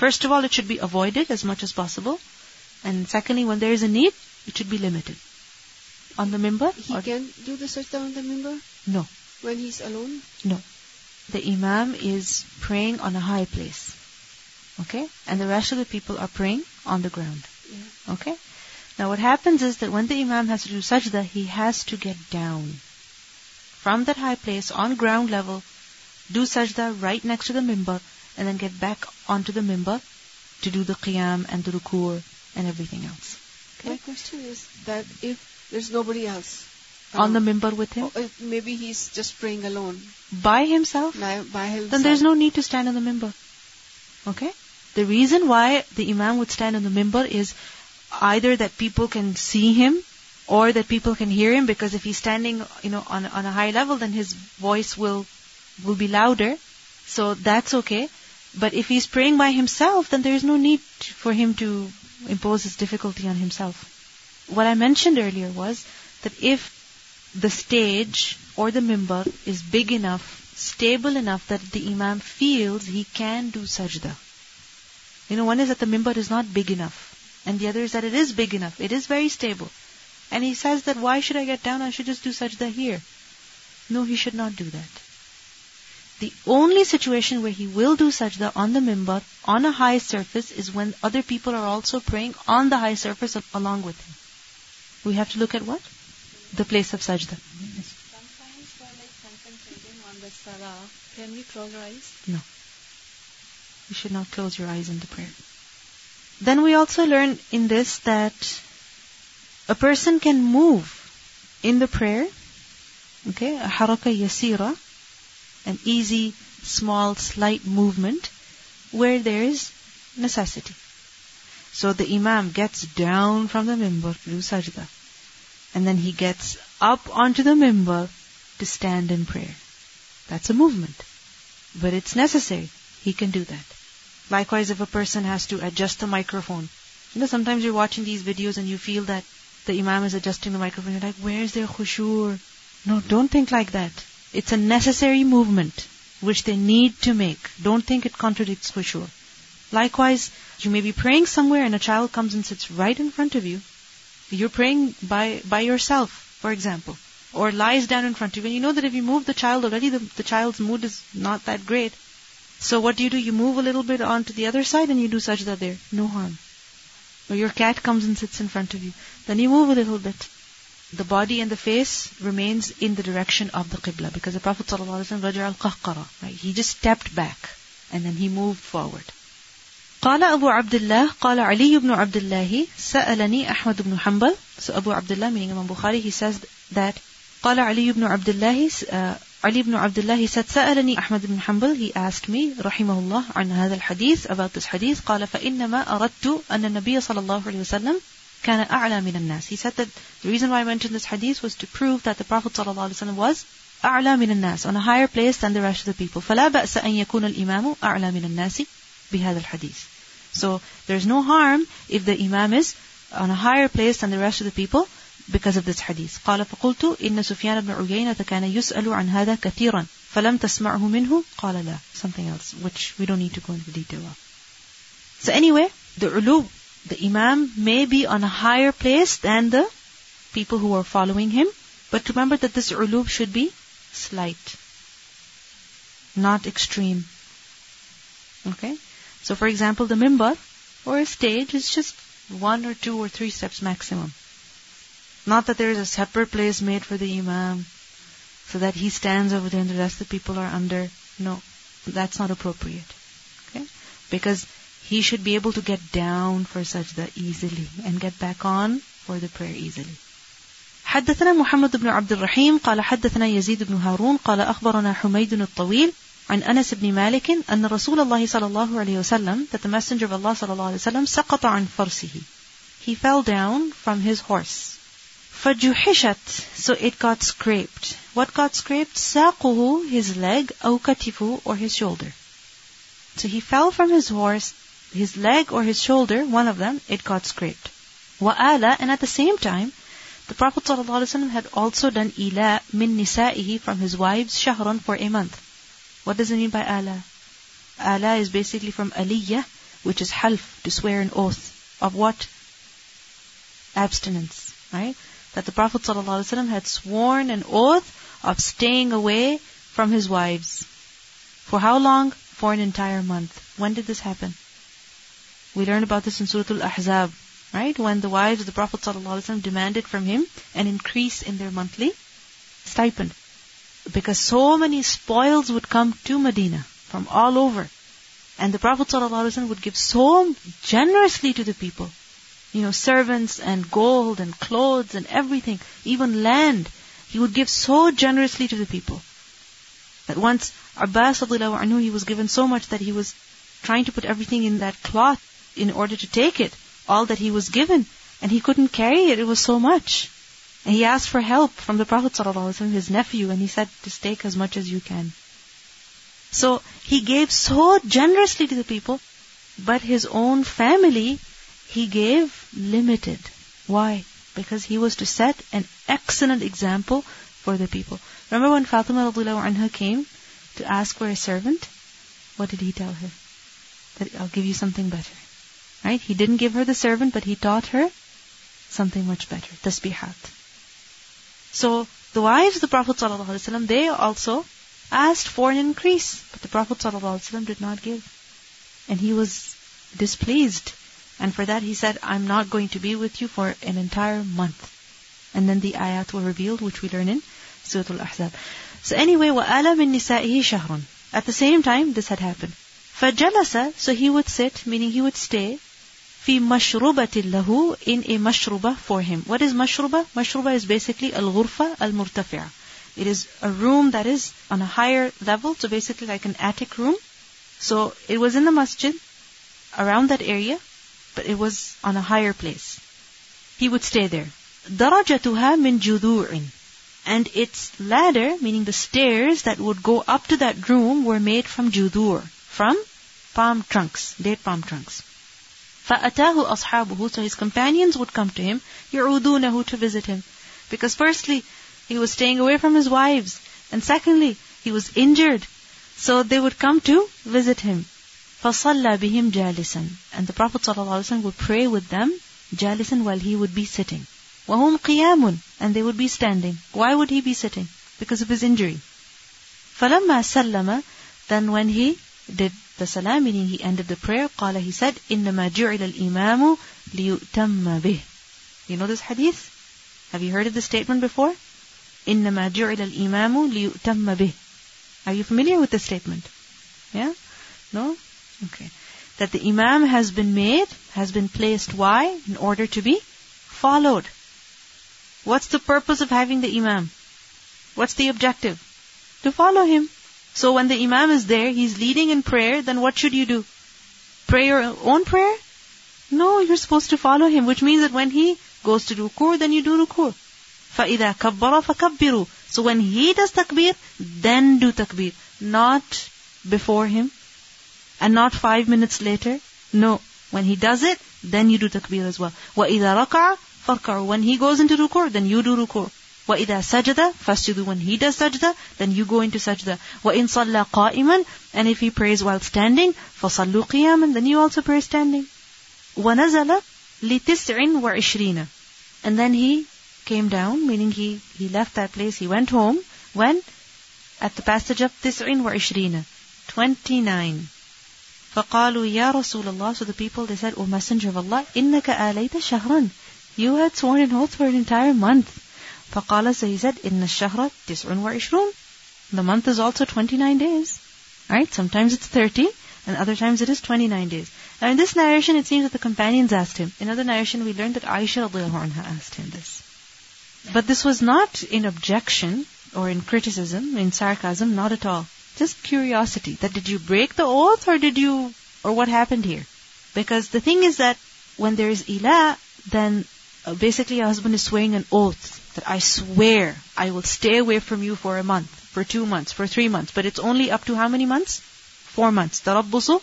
A: First of all, it should be avoided as much as possible. And secondly, when there is a need, it should be limited. On the mimbar?
C: He
A: or-
C: can do the sajda on the mimbar
A: no,
C: when he's alone.
A: no. The imam is praying on a high place. Okay? And the rest of the people are praying on the ground.
C: Yeah.
A: Okay? Now what happens is that when the imam has to do sajda, he has to get down from that high place on ground level, do sajda right next to the mimbar, and then get back onto the mimbar to do the qiyam and the ruku and everything else. Okay?
C: My question is that if there's nobody else
A: On the mimbar with him,
C: or if maybe he's just praying alone
A: by himself,
C: by, by himself.
A: then there's no need to stand on the mimbar. Okay? The reason why the imam would stand on the mimbar is either that people can see him or that people can hear him because if he's standing, you know, on, on a high level, then his voice will, will be louder. So that's okay. But if he's praying by himself, then there is no need for him to impose his difficulty on himself. What I mentioned earlier was that if the stage or the mimbar is big enough, stable enough that the imam feels he can do sajda. You know, one is that the mimbar is not big enough, and the other is that it is big enough. It is very stable. And he says that why should I get down? I should just do sajda here. No, he should not do that. The only situation where he will do sajda on the mimbar, on a high surface, is when other people are also praying on the high surface al- along with him. We have to look at what? The place of sajda.
B: Sometimes for like concentrating on the salah, can we close our eyes? No.
A: You should not close your eyes in the prayer. Then we also learn in this that a person can move in the prayer, okay, a haraka yasira, an easy, small, slight movement where there is necessity. So the imam gets down from the mimbar to do sajda, and then he gets up onto the mimbar to stand in prayer. That's a movement. But it's necessary. He can do that. Likewise, if a person has to adjust the microphone. You know, sometimes you're watching these videos and you feel that the imam is adjusting the microphone. You're like, where's their khushu? No, don't think like that. It's a necessary movement which they need to make. Don't think it contradicts khushu. Likewise, you may be praying somewhere and a child comes and sits right in front of you. You're praying by, by yourself, for example, or lies down in front of you. And you know that if you move the child already, the, the child's mood is not that great. So what do you do? You move a little bit onto the other side and you do sajda there. No harm. Or your cat comes and sits in front of you. Then you move a little bit. The body and the face remains in the direction of the qibla because the Prophet ﷺ رجع القهقرة, right? He just stepped back and then he moved forward. قال أبو عبد الله قال علي بن عبد الله سألني أحمد بن حنبل So Abu Abdullah meaning Imam Bukhari he says that قال علي بن عبد الله uh, علي بن عبد الله he said سألني أحمد بن حنبل he asked me رحمه الله عن هذا الحديث about this hadith قال فإنما أردت أن النبي صلى الله عليه وسلم كان أعلى من الناس he said that the reason why I mentioned this hadith was to prove that the Prophet صلى الله عليه وسلم was أعلى من الناس on a higher place than the rest of the people فلا بأس أن يكون الإمام أعلى من الناس بهذا الحديث so there's no harm if the imam is on a higher place than the rest of the people because of this hadith. قال فقلت إن سفيان بن عيينة كان يسأل عن هذا كثيرا فلم تسمعه منه قال لا something else which we don't need to go into detail of. So anyway, the ulu, the imam may be on a higher place than the people who are following him, but remember that this ulu should be slight, not extreme. Okay? So for example, the mimbar or a stage is just one or two or three steps maximum. Not that there is a separate place made for the imam so that he stands over there and the rest of the people are under. No, that's not appropriate. Okay? Because he should be able to get down for sajda easily and get back on for the prayer easily. حدثنا محمد بن عبد الرحيم قال حدثنا يزيد بن هارون قال أخبرنا حميد الطويل عن أنس بن مالك أن رسول الله صلى الله عليه وسلم that the messenger of Allah صلى الله عليه وسلم سقط عن فرسه he fell down from his horse فجحشت so it got scraped what got scraped ساقه his leg أو كتفه or his shoulder so he fell from his horse his leg or his shoulder one of them it got scraped وآل and at the same time the Prophet ﷺ had also done ila min nisa'ihi from his wives shahran for a month. What does it mean by ala? Ala is basically from aliyah, which is half, to swear an oath. Of what? Abstinence, right? That the Prophet ﷺ had sworn an oath of staying away from his wives. For how long? For an entire month. When did this happen? We learn about this in Surah Al-Ahzab, right? When the wives of the Prophet ﷺ demanded from him an increase in their monthly stipend. Because so many spoils would come to Medina from all over. And the Prophet ﷺ would give so generously to the people. you know, servants and gold and clothes and everything, even land. He would give so generously to the people. That once Abbas anhu, he was given so much that he was trying to put everything in that cloth in order to take it all that he was given, and he couldn't carry it. It was so much. And he asked for help from the Prophet his nephew, and he said, just take as much as you can. So he gave so generously to the people, but his own family, he gave limited. Why? Because he was to set an excellent example for the people. Remember when Fatima anha came to ask for a servant? What did he tell her? That I'll give you something better. Right? He didn't give her the servant, but he taught her something much better. Tasbihat. So, the wives of the Prophet ﷺ, they also asked for an increase, but the Prophet ﷺ did not give. And he was displeased. And for that he said, I'm not going to be with you for an entire month. And then the ayat were revealed, which we learn in Surah Al-Ahzab. So anyway, وَآلَ مِن نِسَائِهِ شَهْرٌ At the same time, this had happened. فَجَلَسَ So he would sit, meaning he would stay, في مشروبة له in a mashruba for him. What is mashruba? Mashruba is basically al-ghurfa al-murtafi'a. It is a room that is on a higher level, so basically like an attic room. So it was in the masjid, around that area, but it was on a higher place. He would stay there. درجتها من جذوع and its ladder, meaning the stairs that would go up to that room, were made from judur, from palm trunks, date palm trunks. فَأَتَاهُ أَصْحَابُهُ So his companions would come to him, يَعُودُونَهُ to visit him. Because firstly, he was staying away from his wives. And secondly, he was injured. So they would come to visit him. فَصَلَّى بِهِمْ جَالِسًا And the Prophet ﷺ would pray with them, جالسا while he would be sitting. وَهُمْ قِيَامٌ And they would be standing. Why would he be sitting? Because of his injury. فَلَمَّا سَلَّمَ Then when he did the salam, meaning he ended the prayer, قال he said, إِنَّمَا جُعِلَ الْإِمَامُ لِيُؤْتَمَّ بِهِ You know this hadith? Have you heard of this statement before? إِنَّمَا جُعِلَ الْإِمَامُ لِيُؤْتَمَّ بِهِ Are you familiar with this statement? Yeah? No? Okay. That the Imam has been made, has been placed, why? In order to be followed. What's the purpose of having the Imam? What's the objective? To follow him. So when the Imam is there, he's leading in prayer, then what should you do? Pray your own prayer? No, you're supposed to follow him, which means that when he goes to ruku, then you do ruku. فَإِذَا كَبَّرَ فَكَبِّرُوا So when he does takbir, then do takbir. Not before him, and not five minutes later. No. When he does it, then you do takbir as well. وَإِذَا رَكَعَ فَارْكَعُوا When he goes into ruku, then you do ruku. وَإِذَا سَجَدَ فَاسْجُدُوا When he does sajda, then you go into sajda. وَإِن صَلَّى قَائِمًا And if he prays while standing, فَصَلُّوا قِيَامًا Then you also pray standing. وَنَزَلَ لِتِسْعٍ وَعِشْرِينَ And then he came down, meaning he, he left that place, he went home, when? At the passage of Tis'in wa Ishrina, 29. فقالوا يا رسول الله So the people, they said, O Messenger of Allah, إِنَّكَ آلَيْتَ شَهْرًا You had sworn an oath for an entire month. فقال so he said إن الشهر تسع وعشرون The month is also 29 days. Right? Sometimes it's 30 and other times it is 29 days. Now in this narration it seems that the companions asked him. In other narration we learned that Aisha anha asked him this. But this was not in objection or in criticism, in sarcasm, not at all. Just curiosity. That did you break the oath or did you, or what happened here? Because the thing is that when there is ila, then uh, basically a husband is swearing an oath that I swear I will stay away from you for a month, for two months, for three months. But it's only up to how many months? Four months. Tarabbusu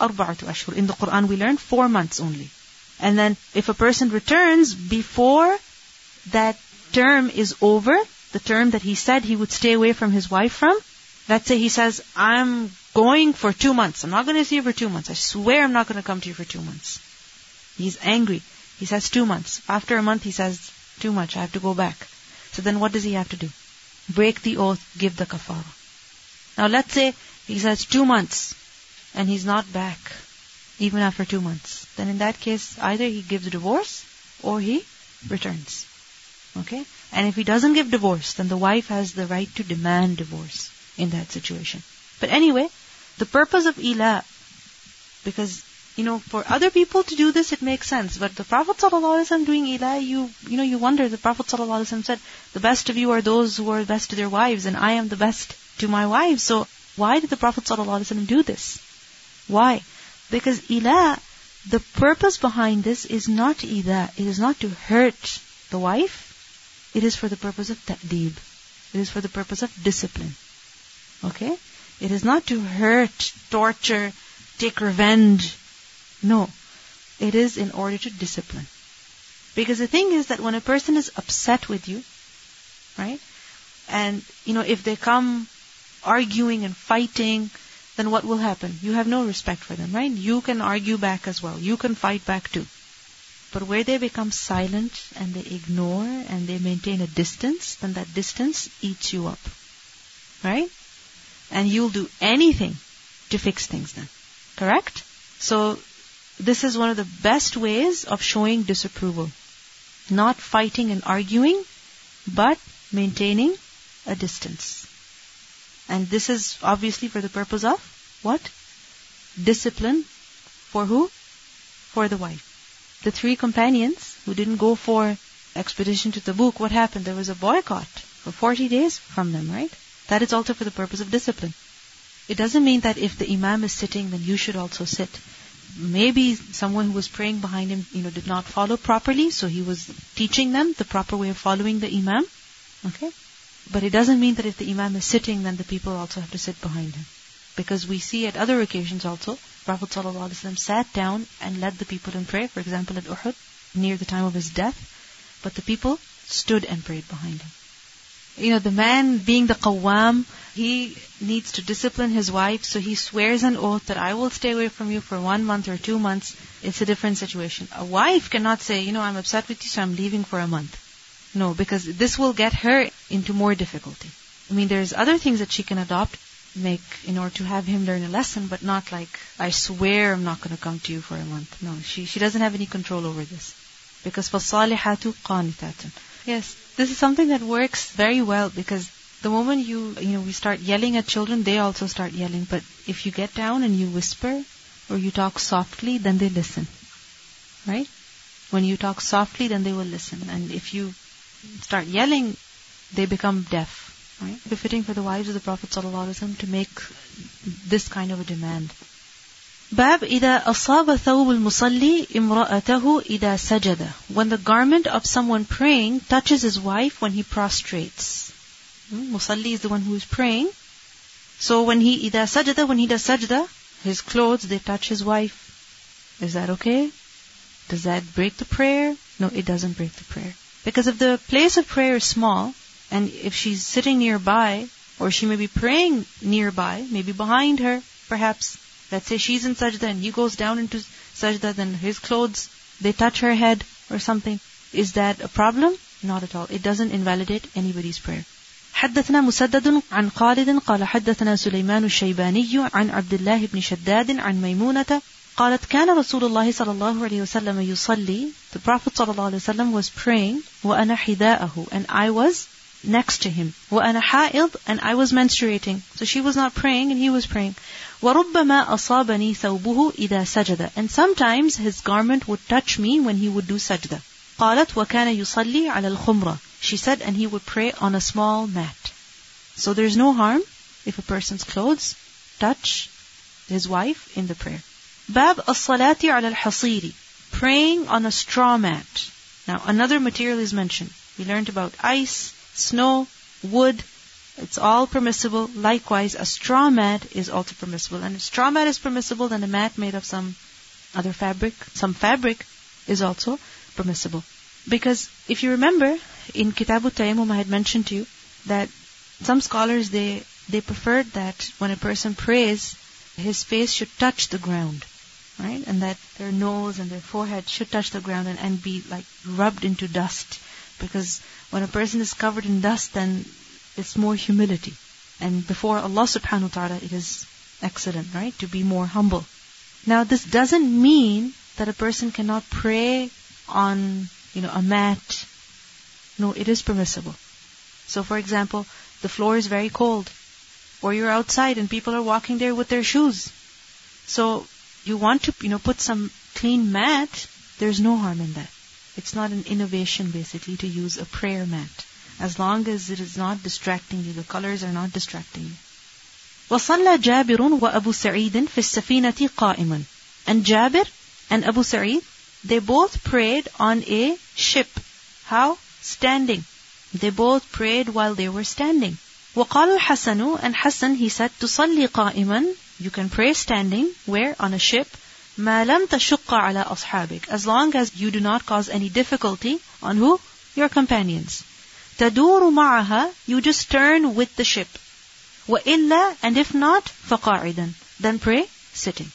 A: arba'atu ashhur. In the Quran we learn four months only. And then if a person returns before that term is over, the term that he said he would stay away from his wife from, let's say he says, I'm going for two months. I'm not going to see you for two months. I swear I'm not going to come to you for two months. He's angry. He says two months. After a month, he says, too much. I have to go back. So then what does he have to do? Break the oath, give the kafara. Now let's say he says two months and he's not back even after two months. Then in that case, either he gives divorce or he returns. Okay? And if he doesn't give divorce, then the wife has the right to demand divorce in that situation. But anyway, the purpose of ila, because you know, for other people to do this, it makes sense. But the Prophet ﷺ doing ila, you, you know, you wonder. The Prophet ﷺ said, "The best of you are those who are best to their wives, and I am the best to my wives." So, why did the Prophet ﷺ do this? Why? Because ila, the purpose behind this is not ila. It is not to hurt the wife. It is for the purpose of ta'deeb. It is for the purpose of discipline. Okay? It is not to hurt, torture, take revenge. No. It is in order to discipline. Because the thing is that when a person is upset with you, right? And, you know, if they come arguing and fighting, then what will happen? You have no respect for them, right? You can argue back as well. You can fight back too. But where they become silent and they ignore and they maintain a distance, then that distance eats you up. Right? And you'll do anything to fix things then. Correct? So, this is one of the best ways of showing disapproval. Not fighting and arguing, but maintaining a distance. And this is obviously for the purpose of what? Discipline. For who? For the wife. The three companions who didn't go for expedition to Tabuk, what happened? There was a boycott for 40 days from them, right? That is also for the purpose of discipline. It doesn't mean that if the imam is sitting, then you should also sit. Maybe someone who was praying behind him, you know, did not follow properly, so he was teaching them the proper way of following the imam. Okay? But it doesn't mean that if the imam is sitting, then the people also have to sit behind him. Because we see at other occasions also, Prophet ﷺ sat down and led the people in prayer, for example at Uhud, near the time of his death, but the people stood and prayed behind him You know, the man being the qawwam, he needs to discipline his wife, so he swears an oath that I will stay away from you for one month or two months. It's a different situation. A wife cannot say, you know, I'm upset with you, so I'm leaving for a month. No, because this will get her into more difficulty. I mean, there's other things that she can adopt, make in order to have him learn a lesson, but not like, I swear I'm not going to come to you for a month. No, she, she doesn't have any control over this. Because فَالصَّالِحَاتُ قَانِتَاتٌ Yes, this is something that works very well because the moment you, you know, we start yelling at children, they also start yelling. But if you get down and you whisper or you talk softly, then they listen. Right? When you talk softly, then they will listen. And if you start yelling, they become deaf. Right? Befitting for the wives of the Prophet ﷺ to make this kind of a demand. باب إذا أصاب ثوب المصلي امرأته إذا سجد When the garment of someone praying touches his wife when he prostrates. Hmm? Musalli is the one who is praying. So when he إذا سجد, when he does sajda, his clothes, they touch his wife. Is that okay? Does that break the prayer? No, it doesn't break the prayer. Because if the place of prayer is small, and if she's sitting nearby, or she may be praying nearby, maybe behind her, perhaps, let's say she's in sajda and he goes down into sajda, then his clothes, they touch her head or something. Is that a problem? Not at all. It doesn't invalidate anybody's prayer. حدثنا مسدد عن خالد قال حدثنا سليمان الشيباني عن عبد الله بن شداد عن ميمونة قالت كان رسول الله صلى الله عليه وسلم يصلي The Prophet صلى الله عليه وسلم was praying وأنا حذاءه and I was next to him وأنا حائض and I was menstruating so she was not praying and he was praying وربما أصابني ثوبه إذا سجد and sometimes his garment would touch me when he would do sajda قالت وكان يصلي على الخمرة she said and he would pray on a small mat so there's no harm if a person's clothes touch his wife in the prayer باب الصلاة على الحصير praying on a straw mat now another material is mentioned we learned about ice snow wood it's all permissible. Likewise, a straw mat is also permissible. And if straw mat is permissible, then a mat made of some other fabric, some fabric, is also permissible. Because if you remember, in Kitabu Tayammum I had mentioned to you that some scholars they they preferred that when a person prays, his face should touch the ground, right? And that their nose and their forehead should touch the ground and, and be like rubbed into dust. Because when a person is covered in dust, then it's more humility. And before Allah subhanahu wa ta'ala, it is excellent, right? To be more humble. Now, this doesn't mean that a person cannot pray on, you know, a mat. No, it is permissible. So, for example, the floor is very cold, or you're outside and people are walking there with their shoes. So, you want to, you know, put some clean mat, there's no harm in that. It's not an innovation, basically, to use a prayer mat As long as it is not distracting you, the colors are not distracting you. وصلى جابر وأبو سعيد في السفينة قائما. And Jabir and Abu Sa'id, they both prayed on a ship. How? Standing. They both prayed while they were standing. وقال الحسن and Hassan he said تصلي قائما you can pray standing where on a ship ما لم تشق على أصحابك as long as you do not cause any difficulty on who your companions تدور معها you just turn with the ship وإلا and if not فقاعدا then pray sitting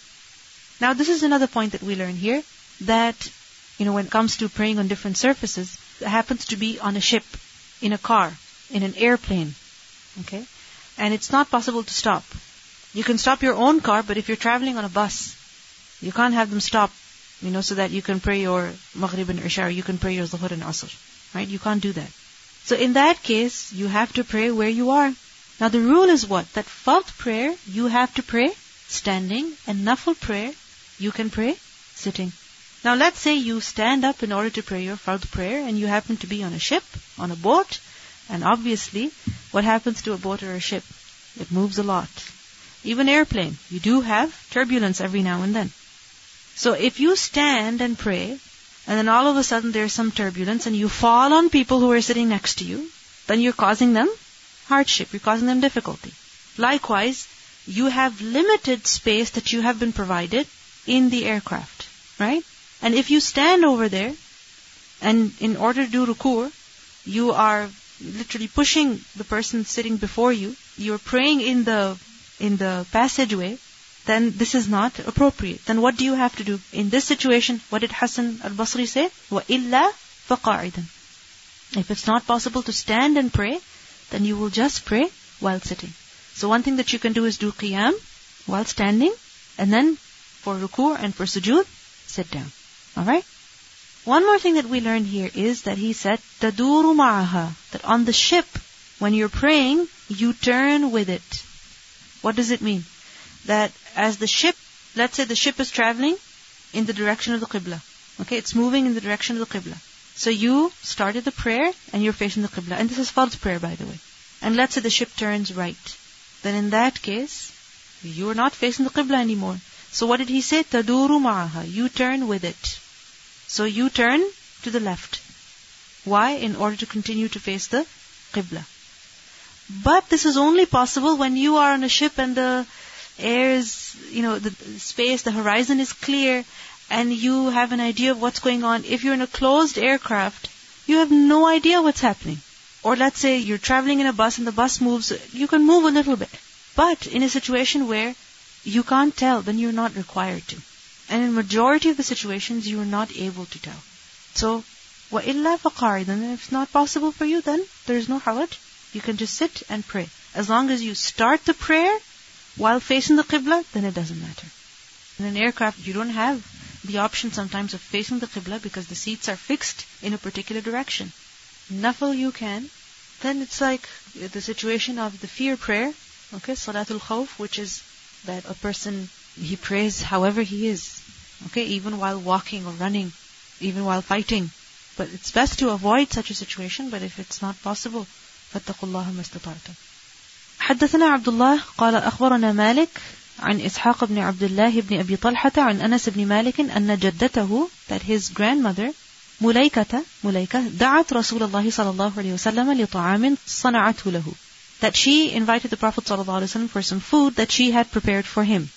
A: now this is another point that we learn here that you know when it comes to praying on different surfaces it happens to be on a ship in a car in an airplane okay and it's not possible to stop you can stop your own car but if you're traveling on a bus you can't have them stop you know so that you can pray your maghrib and isha or you can pray your zuhr and asr right you can't do that so in that case you have to pray where you are now the rule is what? That fard prayer, you have to pray standing, and nafil prayer, you can pray sitting. Now let's say you stand up in order to pray your fard prayer, and you happen to be on a ship, on a boat, and obviously, what happens to a boat or a ship? It moves a lot. Even airplane, you do have turbulence every now and then. So if you stand and pray, and then all of a sudden there's some turbulence, and you fall on people who are sitting next to you, then you're causing them hardship, you're causing them difficulty. Likewise, you have limited space that you have been provided in the aircraft, right? And if you stand over there, and in order to do ruku, you are literally pushing the person sitting before you, you're praying in the in the passageway, then this is not appropriate. Then what do you have to do? In this situation, what did Hassan al-Basri say? وَإِلَّا فَقَاعِدًا If it's not possible to stand and pray, then you will just pray while sitting. So one thing that you can do is do qiyam while standing, and then for ruku and for sujood, sit down. Alright? One more thing that we learned here is that he said, تَدُورُ مَعَهَا That on the ship, when you're praying, you turn with it. What does it mean? That as the ship, let's say the ship is traveling in the direction of the Qibla. Okay, it's moving in the direction of the Qibla. So you started the prayer and you're facing the Qibla. And this is false prayer, by the way. And let's say the ship turns right. Then in that case, you're not facing the Qibla anymore. So what did he say? Taduru ma'aha. You turn with it. So you turn to the left. Why? In order to continue to face the Qibla. But this is only possible when you are on a ship and the air is, you know, the space, the horizon is clear and you have an idea of what's going on. If you're in a closed aircraft, you have no idea what's happening. Or let's say you're traveling in a bus and the bus moves, you can move a little bit. But in a situation where you can't tell, then you're not required to. And in majority of the situations, you are not able to tell. So, وَإِلَّا فَقَارِ Then if it's not possible for you, then there's no haraj. You can just sit and pray. As long as you start the prayer while facing the Qibla, then it doesn't matter. In an aircraft, you don't have the option sometimes of facing the Qibla because the seats are fixed in a particular direction. Nafil you can. Then it's like the situation of the fear prayer, okay, Salatul Khawf, which is that a person, he prays however he is, okay, even while walking or running, even while fighting. But it's best to avoid such a situation, but if it's not possible, فاتقوا الله ما استطعتم. حدثنا عبد الله قال أخبرنا مالك عن إسحاق بن عبد الله بن أبي طلحة عن أنس بن مالك أن جدته that his grandmother مليكة مليكة دعت رسول الله صلى الله عليه وسلم لطعام صنعته له. That she invited the Prophet صلى الله عليه وسلم for some food that she had prepared for him.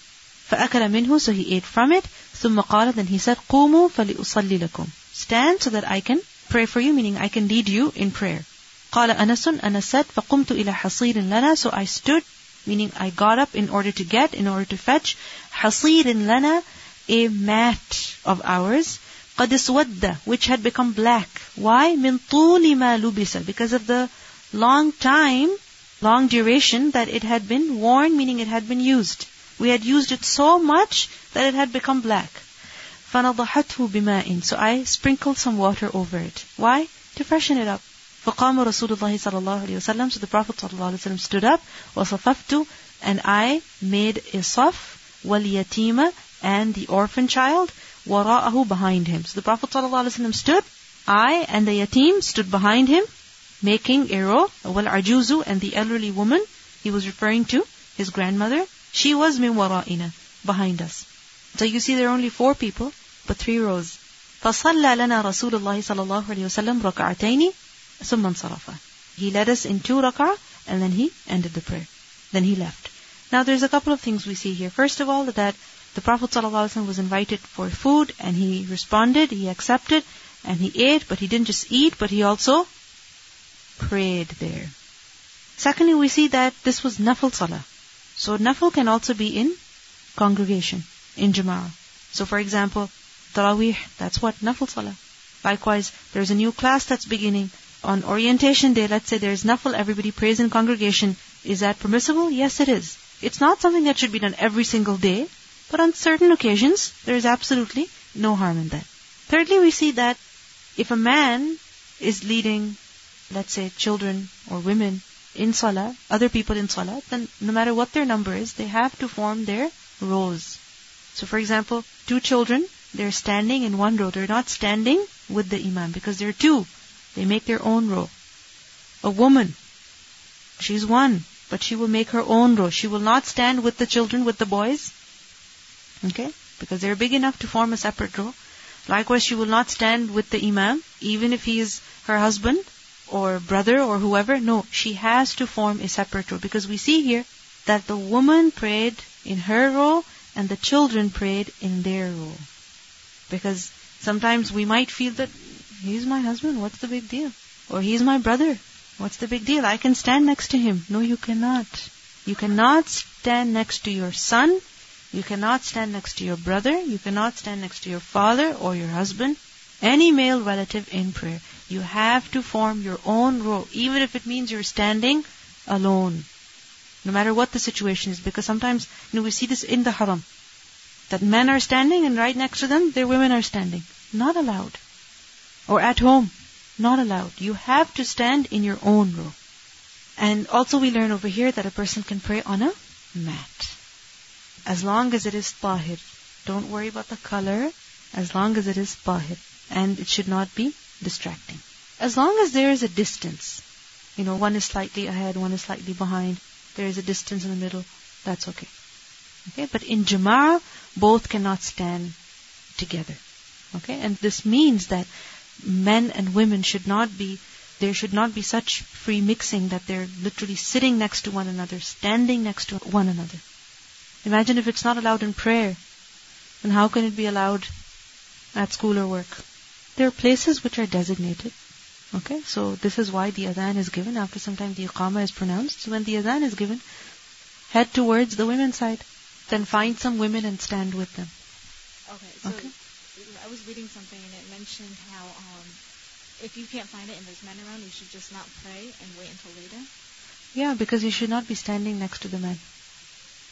A: فأكل منه so he ate from it. ثم قال then he said قوموا فلأصلي لكم. Stand so that I can pray for you, meaning I can lead you in prayer. قال أنس Anas said فقمت إلى حصير لنا so I stood meaning I got up in order to get in order to fetch حصير لنا a mat of ours قد اسود which had become black why من طول ما لبس because of the long time long duration that it had been worn meaning it had been used we had used it so much that it had become black فنضحته بماء so I sprinkled some water over it why to freshen it up فقام رسول الله صلى الله عليه وسلم so the Prophet صلى الله عليه وسلم stood up وصففت and I made a صف واليتيمة and the orphan child وراءه behind him so the Prophet صلى الله عليه وسلم stood I and the yatim stood behind him making a row والعجوز and the elderly woman he was referring to his grandmother she was من ورائنا behind us so you see there are only four people but three rows فصلى لنا رسول الله صلى الله عليه وسلم ركعتين ثم انصرف. He led us in two rak'ah and then he ended the prayer. Then he left. Now there's a couple of things we see here. First of all, that the Prophet ﷺ was invited for food and he responded, he accepted, and he ate, but he didn't just eat, but he also prayed there. Secondly, we see that this was nafil salah. So nafil can also be in congregation, in jama'ah. So for example, tarawih, that's what nafil salah. Likewise, there's a new class that's beginning on orientation day, let's say there's nafil, everybody prays in congregation. Is that permissible? Yes, it is. It's not something that should be done every single day, but on certain occasions, there is absolutely no harm in that. Thirdly, we see that if a man is leading, let's say, children or women in salah, other people in salah, then no matter what their number is, they have to form their rows. So for example, two children, they're standing in one row. They're not standing with the imam because there are two. They make their own row. A woman, she's one, but she will make her own row. She will not stand with the children, with the boys. Okay? Because they're big enough to form a separate row. Likewise, she will not stand with the imam, even if he is her husband or brother or whoever. No, she has to form a separate row. Because we see here that the woman prayed in her row and the children prayed in their row. Because sometimes we might feel that He's my husband, what's the big deal? Or he's my brother, what's the big deal? I can stand next to him. No, you cannot. You cannot stand next to your son. You cannot stand next to your brother. You cannot stand next to your father or your husband. Any male relative in prayer. You have to form your own row, even if it means you're standing alone. No matter what the situation is, because sometimes, you know, we see this in the haram. That men are standing and right next to them, their women are standing. Not allowed or at home. Not allowed. You have to stand in your own room. And also we learn over here that a person can pray on a mat. As long as it is tahir. Don't worry about the color. As long as it is tahir. And it should not be distracting. As long as there is a distance. You know, one is slightly ahead, one is slightly behind. There is a distance in the middle. That's okay. Okay, but in Jama'ah, both cannot stand together. Okay, and this means that men and women should not be there should not be such free mixing that they're literally sitting next to one another, standing next to one another. Imagine if it's not allowed in prayer, then how can it be allowed at school or work? There are places which are designated. Okay, so this is why the adhan is given. After some time, the iqama is pronounced. So when the adhan is given, head towards the women's side. Then find some women and stand with them.
D: Okay, so okay was reading something and it mentioned how um, if you can't find it and there's men around, you should just not pray and wait until later.
A: Yeah, because you should not be standing next to the men.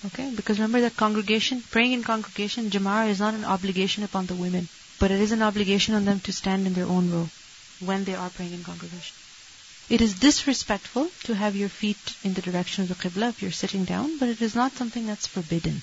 A: Okay? Because remember that congregation, praying in congregation, Jama'ah is not an obligation upon the women, but it is an obligation on them to stand in their own row when they are praying in congregation. It is disrespectful to have your feet in the direction of the Qibla if you're sitting down, but it is not something that's forbidden.